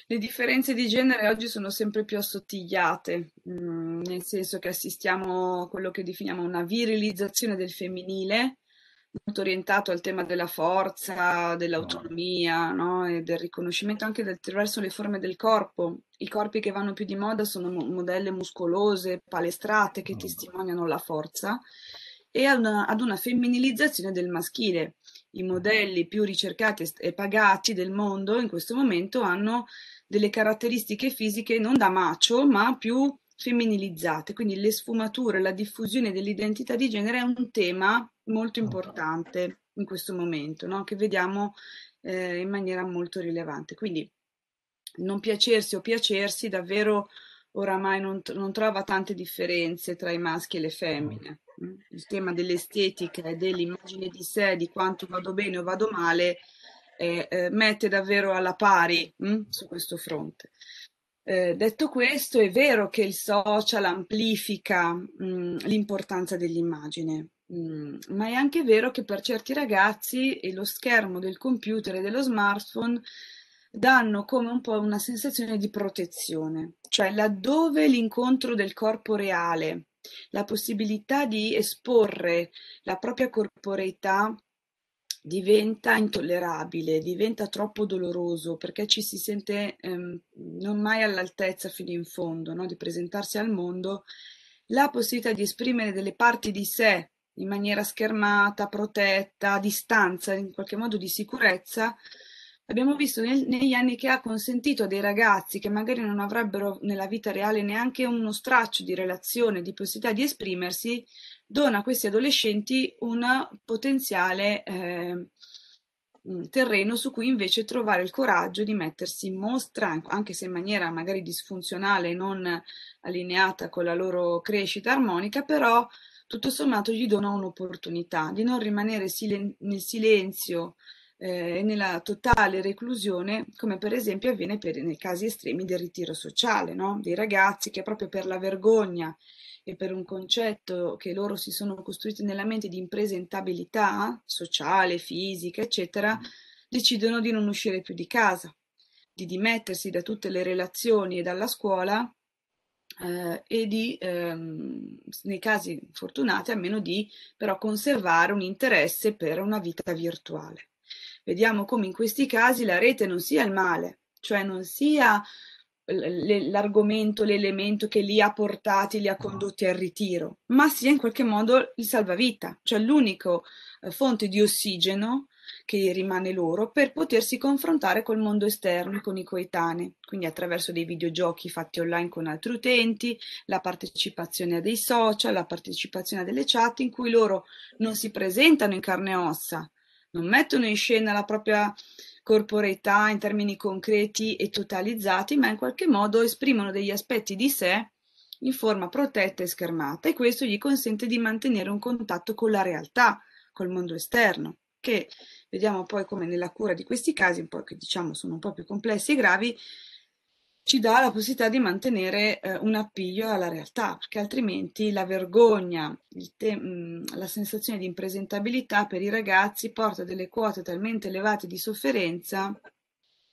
Le differenze di genere oggi sono sempre più assottigliate, mm, nel senso che assistiamo a quello che definiamo una virilizzazione del femminile, molto orientato al tema della forza, dell'autonomia, no? E del riconoscimento anche attraverso le forme del corpo. I corpi che vanno più di moda sono modelle muscolose, palestrate, che mm. testimoniano la forza, e ad una, ad una femminilizzazione del maschile. I modelli più ricercati e pagati del mondo in questo momento hanno delle caratteristiche fisiche non da macio, ma più femminilizzate, quindi le sfumature, la diffusione dell'identità di genere è un tema molto importante in questo momento, no? che vediamo eh, in maniera molto rilevante. Quindi non piacersi o piacersi davvero oramai non, non trova tante differenze tra i maschi e le femmine. Mm? Il tema dell'estetica e dell'immagine di sé, di quanto vado bene o vado male, eh, eh, mette davvero alla pari mh, mm, su questo fronte. Eh, detto questo, è vero che il social amplifica mh, mm, l'importanza dell'immagine, mh, mm, ma è anche vero che per certi ragazzi lo schermo del computer e dello smartphone danno come un po' una sensazione di protezione, cioè laddove l'incontro del corpo reale, la possibilità di esporre la propria corporeità diventa intollerabile, diventa troppo doloroso perché ci si sente ehm, non mai all'altezza fino in fondo no? di presentarsi al mondo, la possibilità di esprimere delle parti di sé in maniera schermata, protetta, a distanza, in qualche modo di sicurezza, abbiamo visto nel, negli anni che ha consentito a dei ragazzi che magari non avrebbero nella vita reale neanche uno straccio di relazione, di possibilità di esprimersi, dona a questi adolescenti un potenziale eh, terreno su cui invece trovare il coraggio di mettersi in mostra, anche se in maniera magari disfunzionale, non allineata con la loro crescita armonica, però tutto sommato gli dona un'opportunità di non rimanere silen- nel silenzio e eh, nella totale reclusione, come per esempio avviene per, nei casi estremi del ritiro sociale, no? dei ragazzi che proprio per la vergogna e per un concetto che loro si sono costruiti nella mente di impresentabilità sociale, fisica, eccetera, decidono di non uscire più di casa, di dimettersi da tutte le relazioni e dalla scuola eh, e di, ehm, nei casi fortunati, almeno di però conservare un interesse per una vita virtuale. Vediamo come in questi casi la rete non sia il male, cioè non sia l'argomento, l'elemento che li ha portati, li ha condotti al ritiro, ma sia in qualche modo il salvavita, cioè l'unico eh, fonte di ossigeno che rimane loro per potersi confrontare col mondo esterno e con i coetanei, quindi attraverso dei videogiochi fatti online con altri utenti, la partecipazione a dei social, la partecipazione a delle chat in cui loro non si presentano in carne e ossa, non mettono in scena la propria corporeità in termini concreti e totalizzati, ma in qualche modo esprimono degli aspetti di sé in forma protetta e schermata e questo gli consente di mantenere un contatto con la realtà, col mondo esterno, che vediamo poi come nella cura di questi casi, un po' che diciamo sono un po' più complessi e gravi, ci dà la possibilità di mantenere eh, un appiglio alla realtà, perché altrimenti la vergogna, te- mh, la sensazione di impresentabilità per i ragazzi porta delle quote talmente elevate di sofferenza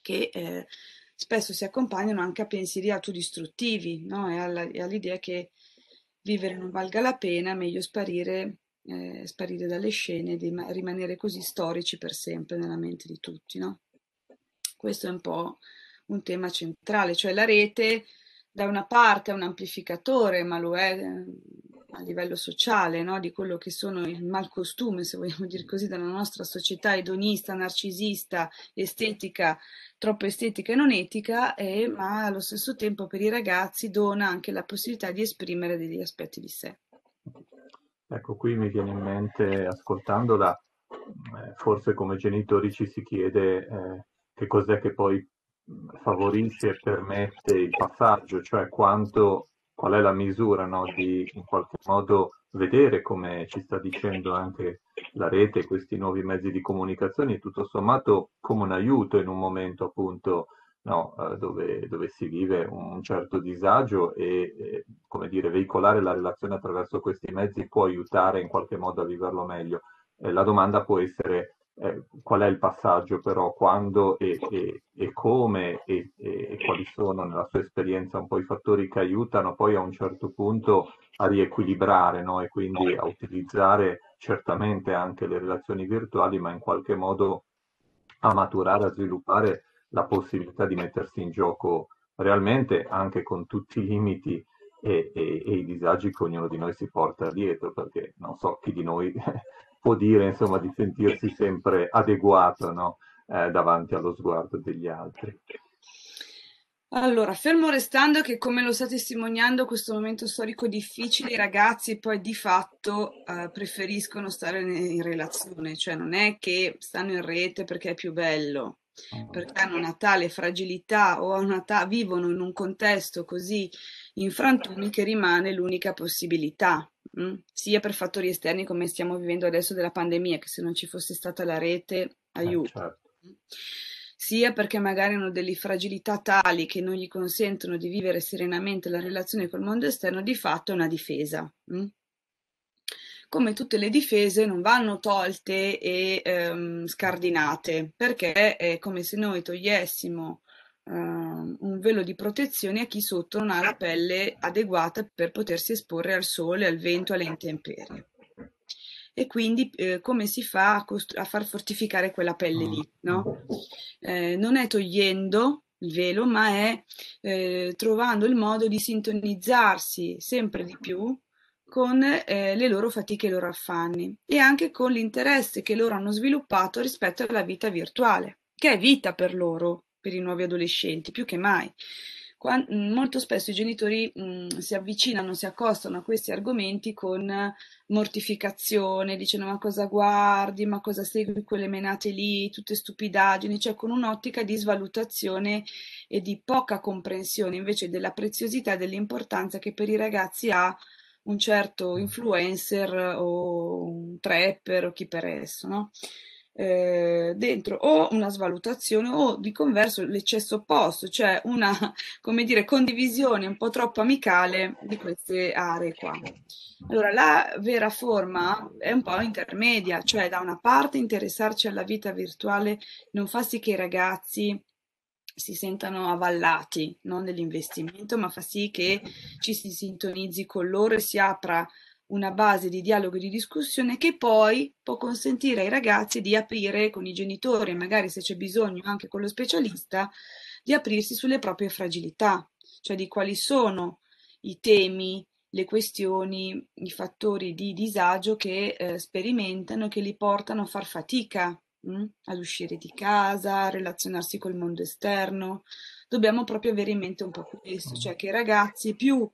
che eh, spesso si accompagnano anche a pensieri autodistruttivi no? e, alla, e all'idea che vivere non valga la pena, meglio sparire, eh, sparire dalle scene e rimanere così storici per sempre nella mente di tutti. No? Questo è un po' un tema centrale, cioè la rete da una parte è un amplificatore, ma lo è eh, a livello sociale, no? di quello che sono il malcostume, se vogliamo dire così, della nostra società edonista, narcisista, estetica, troppo estetica e non etica, e, ma allo stesso tempo per i ragazzi dona anche la possibilità di esprimere degli aspetti di sé. Ecco, qui mi viene in mente, ascoltandola, eh, forse come genitori ci si chiede eh, che cos'è che poi favorisce e permette il passaggio, cioè quanto, qual è la misura no, di in qualche modo vedere come ci sta dicendo anche la rete, questi nuovi mezzi di comunicazione, tutto sommato come un aiuto in un momento appunto no, eh, dove, dove, si vive un certo disagio e, come dire, veicolare la relazione attraverso questi mezzi può aiutare in qualche modo a viverlo meglio. Eh, la domanda può essere eh, qual è il passaggio però, quando e, e, e come e, e, quali sono nella sua esperienza un po' i fattori che aiutano poi a un certo punto a riequilibrare no? e quindi a utilizzare certamente anche le relazioni virtuali, ma in qualche modo a maturare, a sviluppare la possibilità di mettersi in gioco realmente anche con tutti i limiti e, e, e, i disagi che ognuno di noi si porta dietro, perché non so chi di noi può dire insomma di sentirsi sempre adeguato no? eh, davanti allo sguardo degli altri. Allora, fermo restando che come lo sta testimoniando questo momento storico difficile, i ragazzi poi di fatto eh, preferiscono stare in relazione, cioè non è che stanno in rete perché è più bello, perché hanno una tale fragilità o una ta- vivono in un contesto così in frantumi che rimane l'unica possibilità. Mm? sia per fattori esterni come stiamo vivendo adesso della pandemia, che se non ci fosse stata la rete eh, aiuta, eh, certo. Mm? sia perché magari hanno delle fragilità tali che non gli consentono di vivere serenamente la relazione col mondo esterno, di fatto è una difesa. Mm? Come tutte le difese non vanno tolte e ehm, scardinate, perché è come se noi togliessimo uh, un velo di protezione a chi sotto non ha la pelle adeguata per potersi esporre al sole, al vento, alle intemperie. E quindi eh, come si fa a, costru- a, far fortificare quella pelle lì? No? Eh, non è togliendo il velo, ma è eh, trovando il modo di sintonizzarsi sempre di più con eh, le loro fatiche e i loro affanni e anche con l'interesse che loro hanno sviluppato rispetto alla vita virtuale, che è vita per loro, per i nuovi adolescenti, più che mai. Quando, mm, molto spesso i genitori mh, mm, si avvicinano, si accostano a questi argomenti con mortificazione, dicendo ma cosa guardi, ma cosa segui quelle menate lì, tutte stupidaggini, cioè con un'ottica di svalutazione e di poca comprensione invece della preziosità e dell'importanza che per i ragazzi ha un certo influencer o un trapper o chi per esso, no? eh, dentro o una svalutazione o di converso l'eccesso opposto, cioè una, come dire, condivisione un po' troppo amicale di queste aree qua. Allora, la vera forma è un po' intermedia, cioè da una parte interessarci alla vita virtuale non fa sì che i ragazzi si sentano avvallati no, nell'investimento, ma fa sì che ci si sintonizzi con loro e si apra una base di dialogo e di discussione che poi può consentire ai ragazzi di aprire con i genitori, magari se c'è bisogno anche con lo specialista, di aprirsi sulle proprie fragilità, cioè di quali sono i temi, le questioni, i fattori di disagio che eh, sperimentano, che li portano a far fatica mh, mm, ad uscire di casa, a relazionarsi col mondo esterno. Dobbiamo proprio avere in mente un po' questo, cioè che i ragazzi più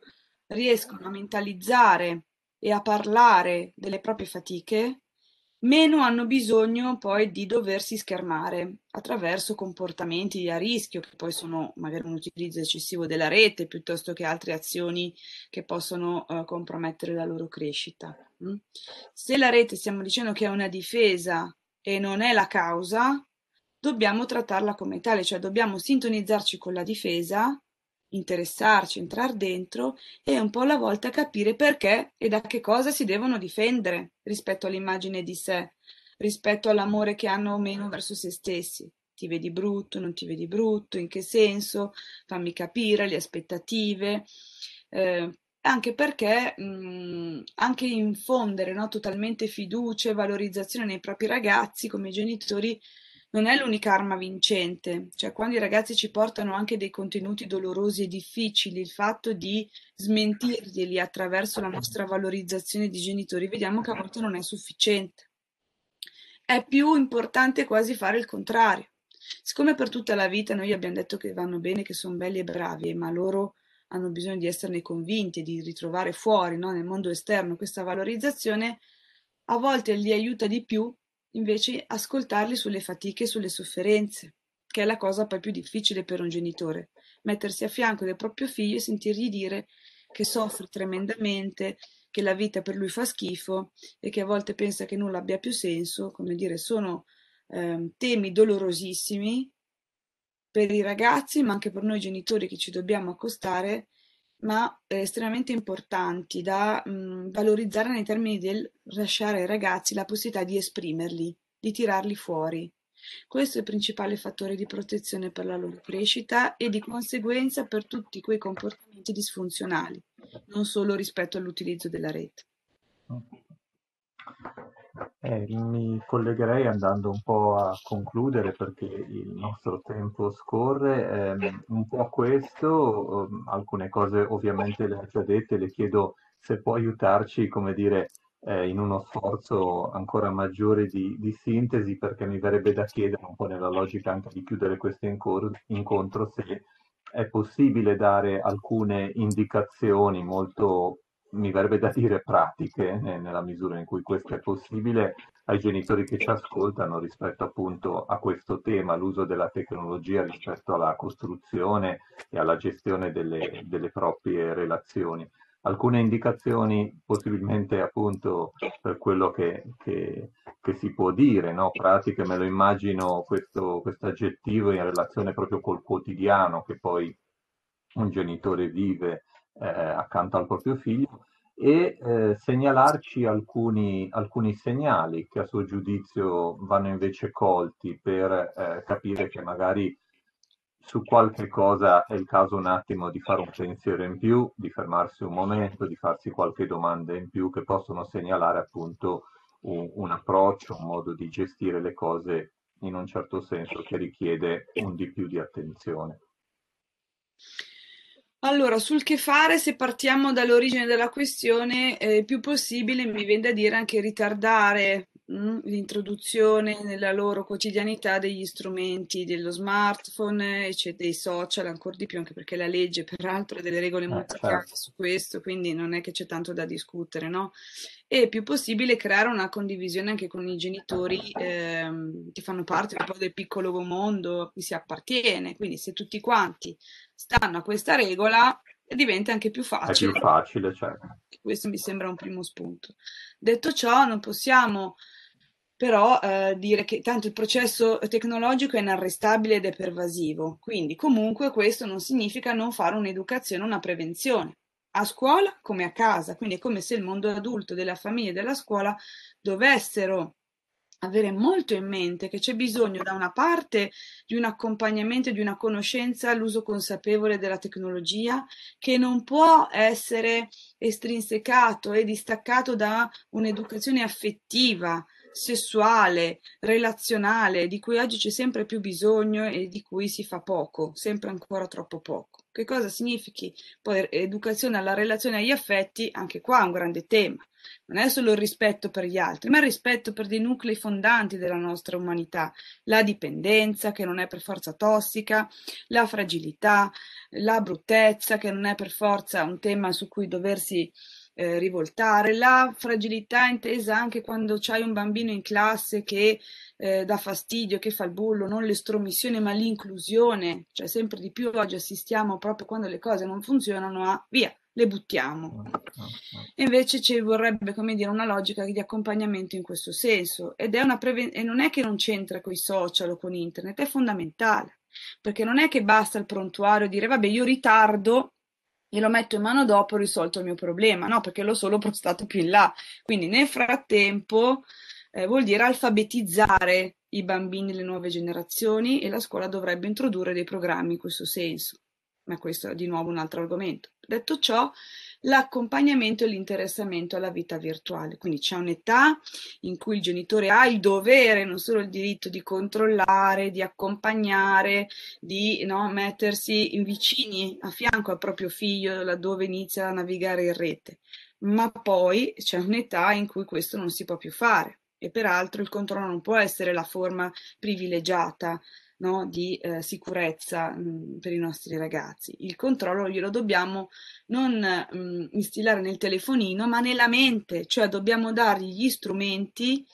riescono a mentalizzare e a parlare delle proprie fatiche, meno hanno bisogno poi di doversi schermare attraverso comportamenti a rischio, che poi sono magari un utilizzo eccessivo della rete piuttosto che altre azioni che possono uh, compromettere la loro crescita. Mm? Se la rete stiamo dicendo che è una difesa e non è la causa, dobbiamo trattarla come tale, cioè dobbiamo sintonizzarci con la difesa interessarci, entrar dentro e un po' alla volta capire perché e da che cosa si devono difendere rispetto all'immagine di sé, rispetto all'amore che hanno o meno verso se stessi. Ti vedi brutto, non ti vedi brutto, in che senso? Fammi capire le aspettative. Eh, anche perché mh, anche infondere no, totalmente fiducia e valorizzazione nei propri ragazzi come genitori non è l'unica arma vincente, cioè quando i ragazzi ci portano anche dei contenuti dolorosi e difficili, il fatto di smentirglieli attraverso la nostra valorizzazione di genitori, vediamo che a volte non è sufficiente. È più importante quasi fare il contrario. Siccome per tutta la vita noi abbiamo detto che vanno bene, che sono belli e bravi, ma loro hanno bisogno di esserne convinti, di ritrovare fuori, no, nel mondo esterno, questa valorizzazione, a volte li aiuta di più invece ascoltarli sulle fatiche e sulle sofferenze, che è la cosa poi più difficile per un genitore, mettersi a fianco del proprio figlio e sentirgli dire che soffre tremendamente, che la vita per lui fa schifo e che a volte pensa che nulla abbia più senso, come dire, sono eh, temi dolorosissimi per i ragazzi, ma anche per noi genitori che ci dobbiamo accostare ma eh, estremamente importanti da mh, mm, valorizzare nei termini del lasciare ai ragazzi la possibilità di esprimerli, di tirarli fuori. Questo è il principale fattore di protezione per la loro crescita e di conseguenza per tutti quei comportamenti disfunzionali, non solo rispetto all'utilizzo della rete. Eh, mi collegherei andando un po' a concludere perché il nostro tempo scorre. Eh, un po' a questo, eh, alcune cose ovviamente le ha già dette, le chiedo se può aiutarci, come dire, eh, in uno sforzo ancora maggiore di, di, sintesi, perché mi verrebbe da chiedere un po' nella logica anche di chiudere questo incontro se è possibile dare alcune indicazioni molto mi verrebbe da dire pratiche, nella misura in cui questo è possibile, ai genitori che ci ascoltano rispetto appunto a questo tema, l'uso della tecnologia rispetto alla costruzione e alla gestione delle, delle proprie relazioni. Alcune indicazioni possibilmente appunto per quello che, che, che si può dire, no? pratiche, me lo immagino questo aggettivo in relazione proprio col quotidiano che poi un genitore vive eh, accanto al proprio figlio e eh, segnalarci alcuni, alcuni, segnali che a suo giudizio vanno invece colti per eh, capire che magari su qualche cosa è il caso un attimo di fare un pensiero in più, di fermarsi un momento, di farsi qualche domanda in più che possono segnalare appunto un, un approccio, un modo di gestire le cose in un certo senso che richiede un di più di attenzione. Allora, sul che fare, se partiamo dall'origine della questione, eh, più possibile, mi viene da dire, anche ritardare mh, mm, l'introduzione nella loro quotidianità degli strumenti dello smartphone e dei social, ancora di più, anche perché la legge, peraltro, ha delle regole molto chiare su questo, quindi non è che c'è tanto da discutere, no? E più possibile creare una condivisione anche con i genitori ehm, che fanno parte un po' del piccolo mondo a cui si appartiene, quindi se tutti quanti stanno a questa regola diventa anche più facile. È più facile, certo. Questo mi sembra un primo spunto. Detto ciò, non possiamo però eh, dire che tanto il processo tecnologico è inarrestabile ed è pervasivo, quindi comunque questo non significa non fare un'educazione, una prevenzione. A scuola come a casa, quindi è come se il mondo adulto della famiglia e della scuola dovessero avere molto in mente che c'è bisogno da una parte di un accompagnamento, di una conoscenza all'uso consapevole della tecnologia che non può essere estrinsecato e distaccato da un'educazione affettiva, sessuale, relazionale, di cui oggi c'è sempre più bisogno e di cui si fa poco, sempre ancora troppo poco. Che cosa significhi poi educazione alla relazione agli affetti? Anche qua è un grande tema. Non è solo il rispetto per gli altri, ma il rispetto per dei nuclei fondanti della nostra umanità, la dipendenza che non è per forza tossica, la fragilità, la bruttezza che non è per forza un tema su cui doversi eh, rivoltare, la fragilità intesa anche quando c'hai un bambino in classe che eh, dà fastidio, che fa il bullo, non l'estromissione ma l'inclusione, cioè sempre di più oggi assistiamo proprio quando le cose non funzionano a via, le buttiamo. E invece ci vorrebbe, come dire, una logica di accompagnamento in questo senso ed è una preven- e non è che non c'entra con i social o con internet, è fondamentale. Perché non è che basta il prontuario dire vabbè io ritardo glielo metto in mano dopo ho risolto il mio problema, no, perché l'ho solo prostato più in là. Quindi nel frattempo eh, vuol dire alfabetizzare i bambini, le nuove generazioni e la scuola dovrebbe introdurre dei programmi in questo senso. Ma questo è di nuovo un altro argomento. Detto ciò, l'accompagnamento e l'interessamento alla vita virtuale. Quindi c'è un'età in cui il genitore ha il dovere, non solo il diritto di controllare, di accompagnare, di no, mettersi vicini a fianco al proprio figlio laddove inizia a navigare in rete, ma poi c'è un'età in cui questo non si può più fare. E peraltro il controllo non può essere la forma privilegiata no, di eh, sicurezza mh, mm, per i nostri ragazzi. Il controllo glielo dobbiamo non mh, mm, instillare nel telefonino, ma nella mente, cioè dobbiamo dargli gli strumenti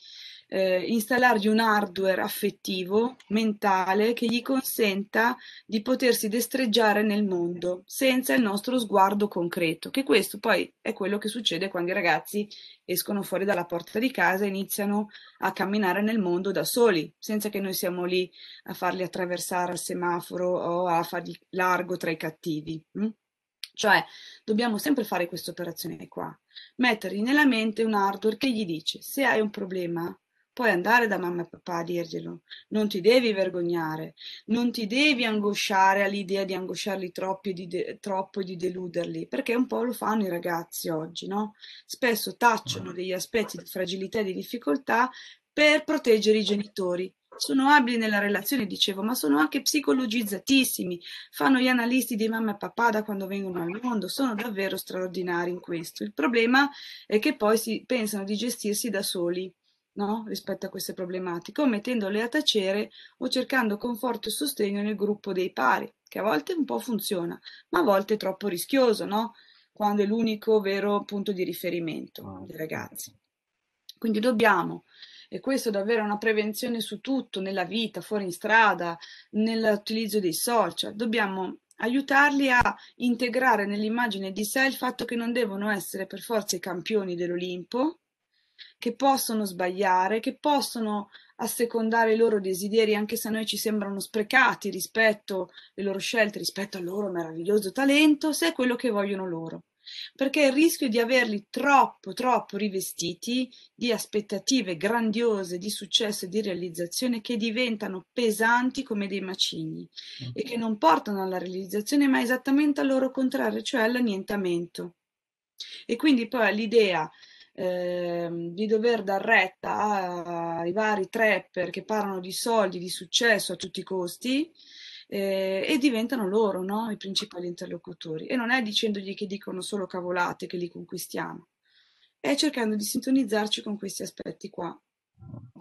eh, installargli un hardware affettivo, mentale, che gli consenta di potersi destreggiare nel mondo senza il nostro sguardo concreto, che questo poi è quello che succede quando i ragazzi escono fuori dalla porta di casa e iniziano a camminare nel mondo da soli, senza che noi siamo lì a farli attraversare al semaforo o a fargli largo tra i cattivi. Hm? Cioè, dobbiamo sempre fare questa operazione qua, mettergli nella mente un hardware che gli dice se hai un problema, Puoi andare da mamma e papà a dirglielo. Non ti devi vergognare, non ti devi angosciare all'idea di angosciarli troppo e di, de- troppo e di deluderli, perché un po' lo fanno i ragazzi oggi, no? Spesso tacciono degli aspetti di fragilità e di difficoltà per proteggere i genitori. Sono abili nella relazione, dicevo, ma sono anche psicologizzatissimi. Fanno gli analisti di mamma e papà da quando vengono al mondo, sono davvero straordinari in questo. Il problema è che poi si pensano di gestirsi da soli no? rispetto a queste problematiche, o mettendole a tacere o cercando conforto e sostegno nel gruppo dei pari, che a volte un po' funziona, ma a volte è troppo rischioso, no? quando è l'unico vero punto di riferimento ah, dei ragazzi. Quindi dobbiamo, e questo è davvero una prevenzione su tutto, nella vita, fuori in strada, nell'utilizzo dei social, dobbiamo aiutarli a integrare nell'immagine di sé il fatto che non devono essere per forza i campioni dell'Olimpo, che possono sbagliare, che possono assecondare i loro desideri anche se a noi ci sembrano sprecati rispetto alle loro scelte, rispetto al loro meraviglioso talento, se è quello che vogliono loro. Perché il rischio di averli troppo, troppo rivestiti di aspettative grandiose di successo e di realizzazione che diventano pesanti come dei macigni mm. e che non portano alla realizzazione ma esattamente al loro contrario, cioè all'annientamento. E quindi poi l'idea Ehm, di dover dar retta ai vari trapper che parlano di soldi, di successo a tutti i costi eh, e diventano loro no? i principali interlocutori. E non è dicendogli che dicono solo cavolate che li conquistiamo, è cercando di sintonizzarci con questi aspetti qua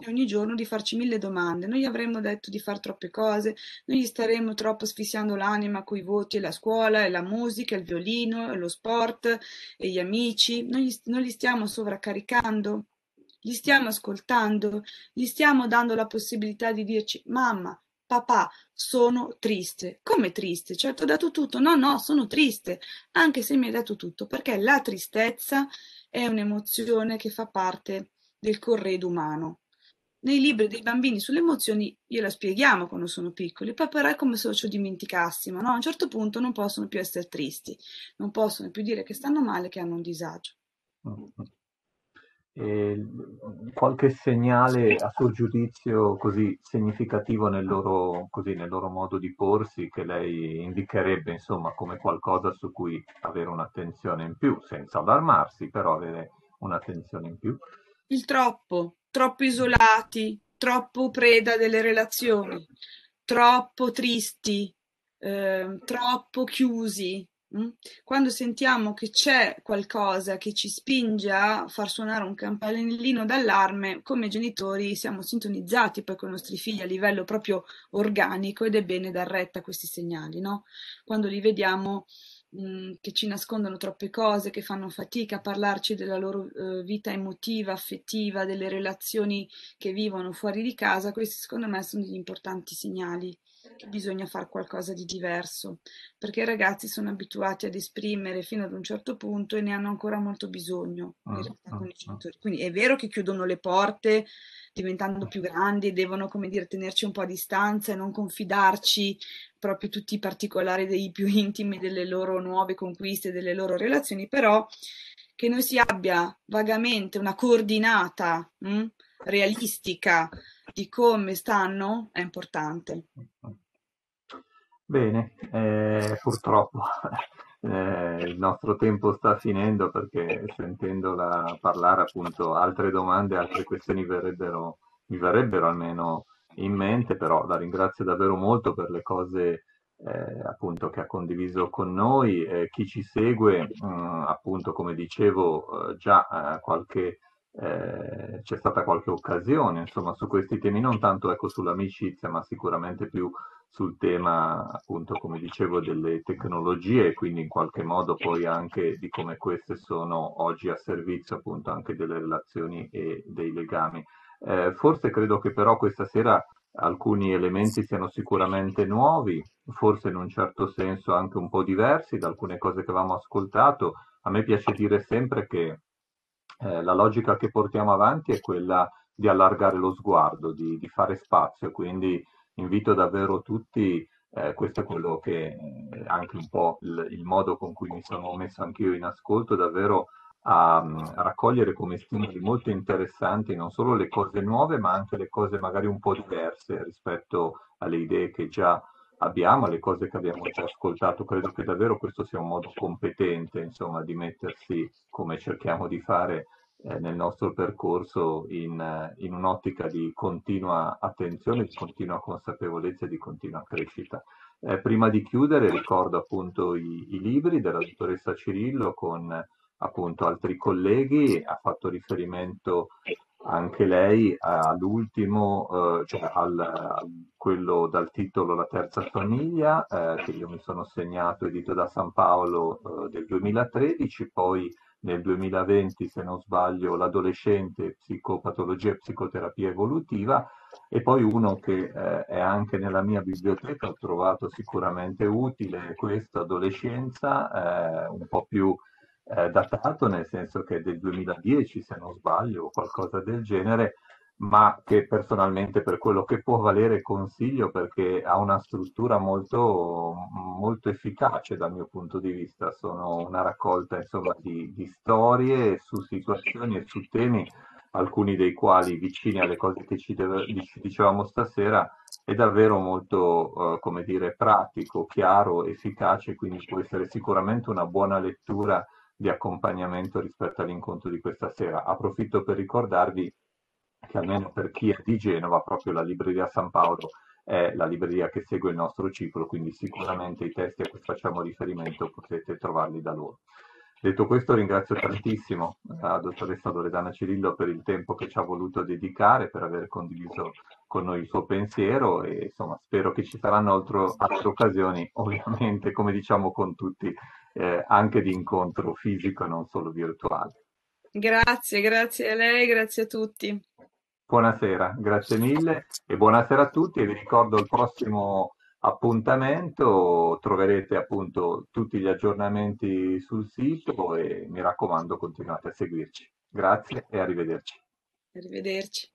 ogni giorno di farci mille domande. Noi gli avremmo detto di fare troppe cose, noi gli staremmo troppo asfissiando l'anima coi voti e la scuola, e la musica, il violino, e lo sport, e gli amici. Noi gli, non li stiamo sovraccaricando, li stiamo ascoltando, gli stiamo dando la possibilità di dirci mamma, papà, sono triste. Come triste? Cioè, ti ho dato tutto? No, no, sono triste, anche se mi hai dato tutto, perché la tristezza è un'emozione che fa parte del corredo umano. nei libri dei bambini sulle emozioni gliela spieghiamo quando sono piccoli, poi però è come se ce lo dimenticassimo, no? A un certo punto non possono più essere tristi, non possono più dire che stanno male, che hanno un disagio. E qualche segnale a suo giudizio così significativo nel loro, così, nel loro modo di porsi che lei indicherebbe insomma come qualcosa su cui avere un'attenzione in più, senza allarmarsi, però avere un'attenzione in più? Il troppo, troppo isolati, troppo preda delle relazioni, troppo tristi, eh, troppo chiusi, Mm? Quando sentiamo che c'è qualcosa che ci spinge a far suonare un campanellino d'allarme, come genitori siamo sintonizzati poi con i nostri figli a livello proprio organico ed è bene dar retta a questi segnali, no? Quando li vediamo mh, mm, che ci nascondono troppe cose, che fanno fatica a parlarci della loro uh, vita emotiva, affettiva, delle relazioni che vivono fuori di casa, questi secondo me sono degli importanti segnali che bisogna fare qualcosa di diverso, perché i ragazzi sono abituati ad esprimere fino ad un certo punto e ne hanno ancora molto bisogno ah, ah, ah. Quindi è vero che chiudono le porte diventando più grandi, devono, come dire, tenerci un po' a distanza e non confidarci proprio tutti i particolari dei più intimi delle loro nuove conquiste, delle loro relazioni, però che noi si abbia vagamente una coordinata mh, hm, realistica di come stanno è importante. Bene, eh, purtroppo eh, il nostro tempo sta finendo perché sentendola parlare appunto altre domande, altre questioni verrebbero, mi verrebbero almeno in mente, però la ringrazio davvero molto per le cose eh, appunto che ha condiviso con noi. Eh, chi ci segue, mh, mm, appunto come dicevo, eh, già eh, qualche eh, c'è stata qualche occasione, insomma, su questi temi, non tanto ecco, sull'amicizia, ma sicuramente più sul tema, appunto, come dicevo, delle tecnologie e quindi in qualche modo poi anche di come queste sono oggi a servizio appunto anche delle relazioni e dei legami. Eh, forse credo che però questa sera alcuni elementi siano sicuramente nuovi, forse in un certo senso anche un po' diversi da alcune cose che avevamo ascoltato. A me piace dire sempre che eh, la logica che portiamo avanti è quella di allargare lo sguardo, di, di fare spazio, quindi invito davvero tutti, eh, questo è quello che eh, anche un po' il, il, modo con cui mi sono messo anch'io in ascolto, davvero a, a, raccogliere come stimoli molto interessanti non solo le cose nuove, ma anche le cose magari un po' diverse rispetto alle idee che già abbiamo, alle cose che abbiamo già ascoltato. Credo che davvero questo sia un modo competente, insomma, di mettersi, come cerchiamo di fare eh, nel nostro percorso, in, in, un'ottica di continua attenzione, di continua consapevolezza e di continua crescita. Eh, prima di chiudere ricordo appunto i, i libri della dottoressa Cirillo con appunto altri colleghi, ha fatto riferimento anche lei all'ultimo, eh, cioè al, a quello dal titolo La terza famiglia, eh, che io mi sono segnato, edito da San Paolo eh, del 2013, poi nel 2020, se non sbaglio, L'adolescente, psicopatologia e psicoterapia evolutiva, e poi uno che eh, è anche nella mia biblioteca, ho trovato sicuramente utile, questo, Adolescenza, eh, un po' più eh, datato, nel senso che è del 2010 se non sbaglio o qualcosa del genere, ma che personalmente per quello che può valere consiglio perché ha una struttura molto, molto efficace dal mio punto di vista. Sono una raccolta insomma, di, di storie su situazioni e su temi, alcuni dei quali vicini alle cose che ci, deve, ci dicevamo stasera, è davvero molto, uh, come dire, pratico, chiaro, efficace, quindi può essere sicuramente una buona lettura di accompagnamento rispetto all'incontro di questa sera. Approfitto per ricordarvi che almeno per chi è di Genova, proprio la libreria San Paolo è la libreria che segue il nostro ciclo, quindi sicuramente i testi a cui facciamo riferimento potete trovarli da loro. Detto questo ringrazio tantissimo la dottoressa Loredana Cirillo per il tempo che ci ha voluto dedicare, per aver condiviso con noi il suo pensiero e insomma spero che ci saranno altro, altre occasioni, ovviamente come diciamo con tutti, eh, anche di incontro fisico e non solo virtuale. Grazie, grazie a lei, grazie a tutti. Buonasera, grazie mille e buonasera a tutti e vi ricordo il prossimo appuntamento, troverete appunto tutti gli aggiornamenti sul sito e mi raccomando continuate a seguirci. Grazie e arrivederci. Arrivederci.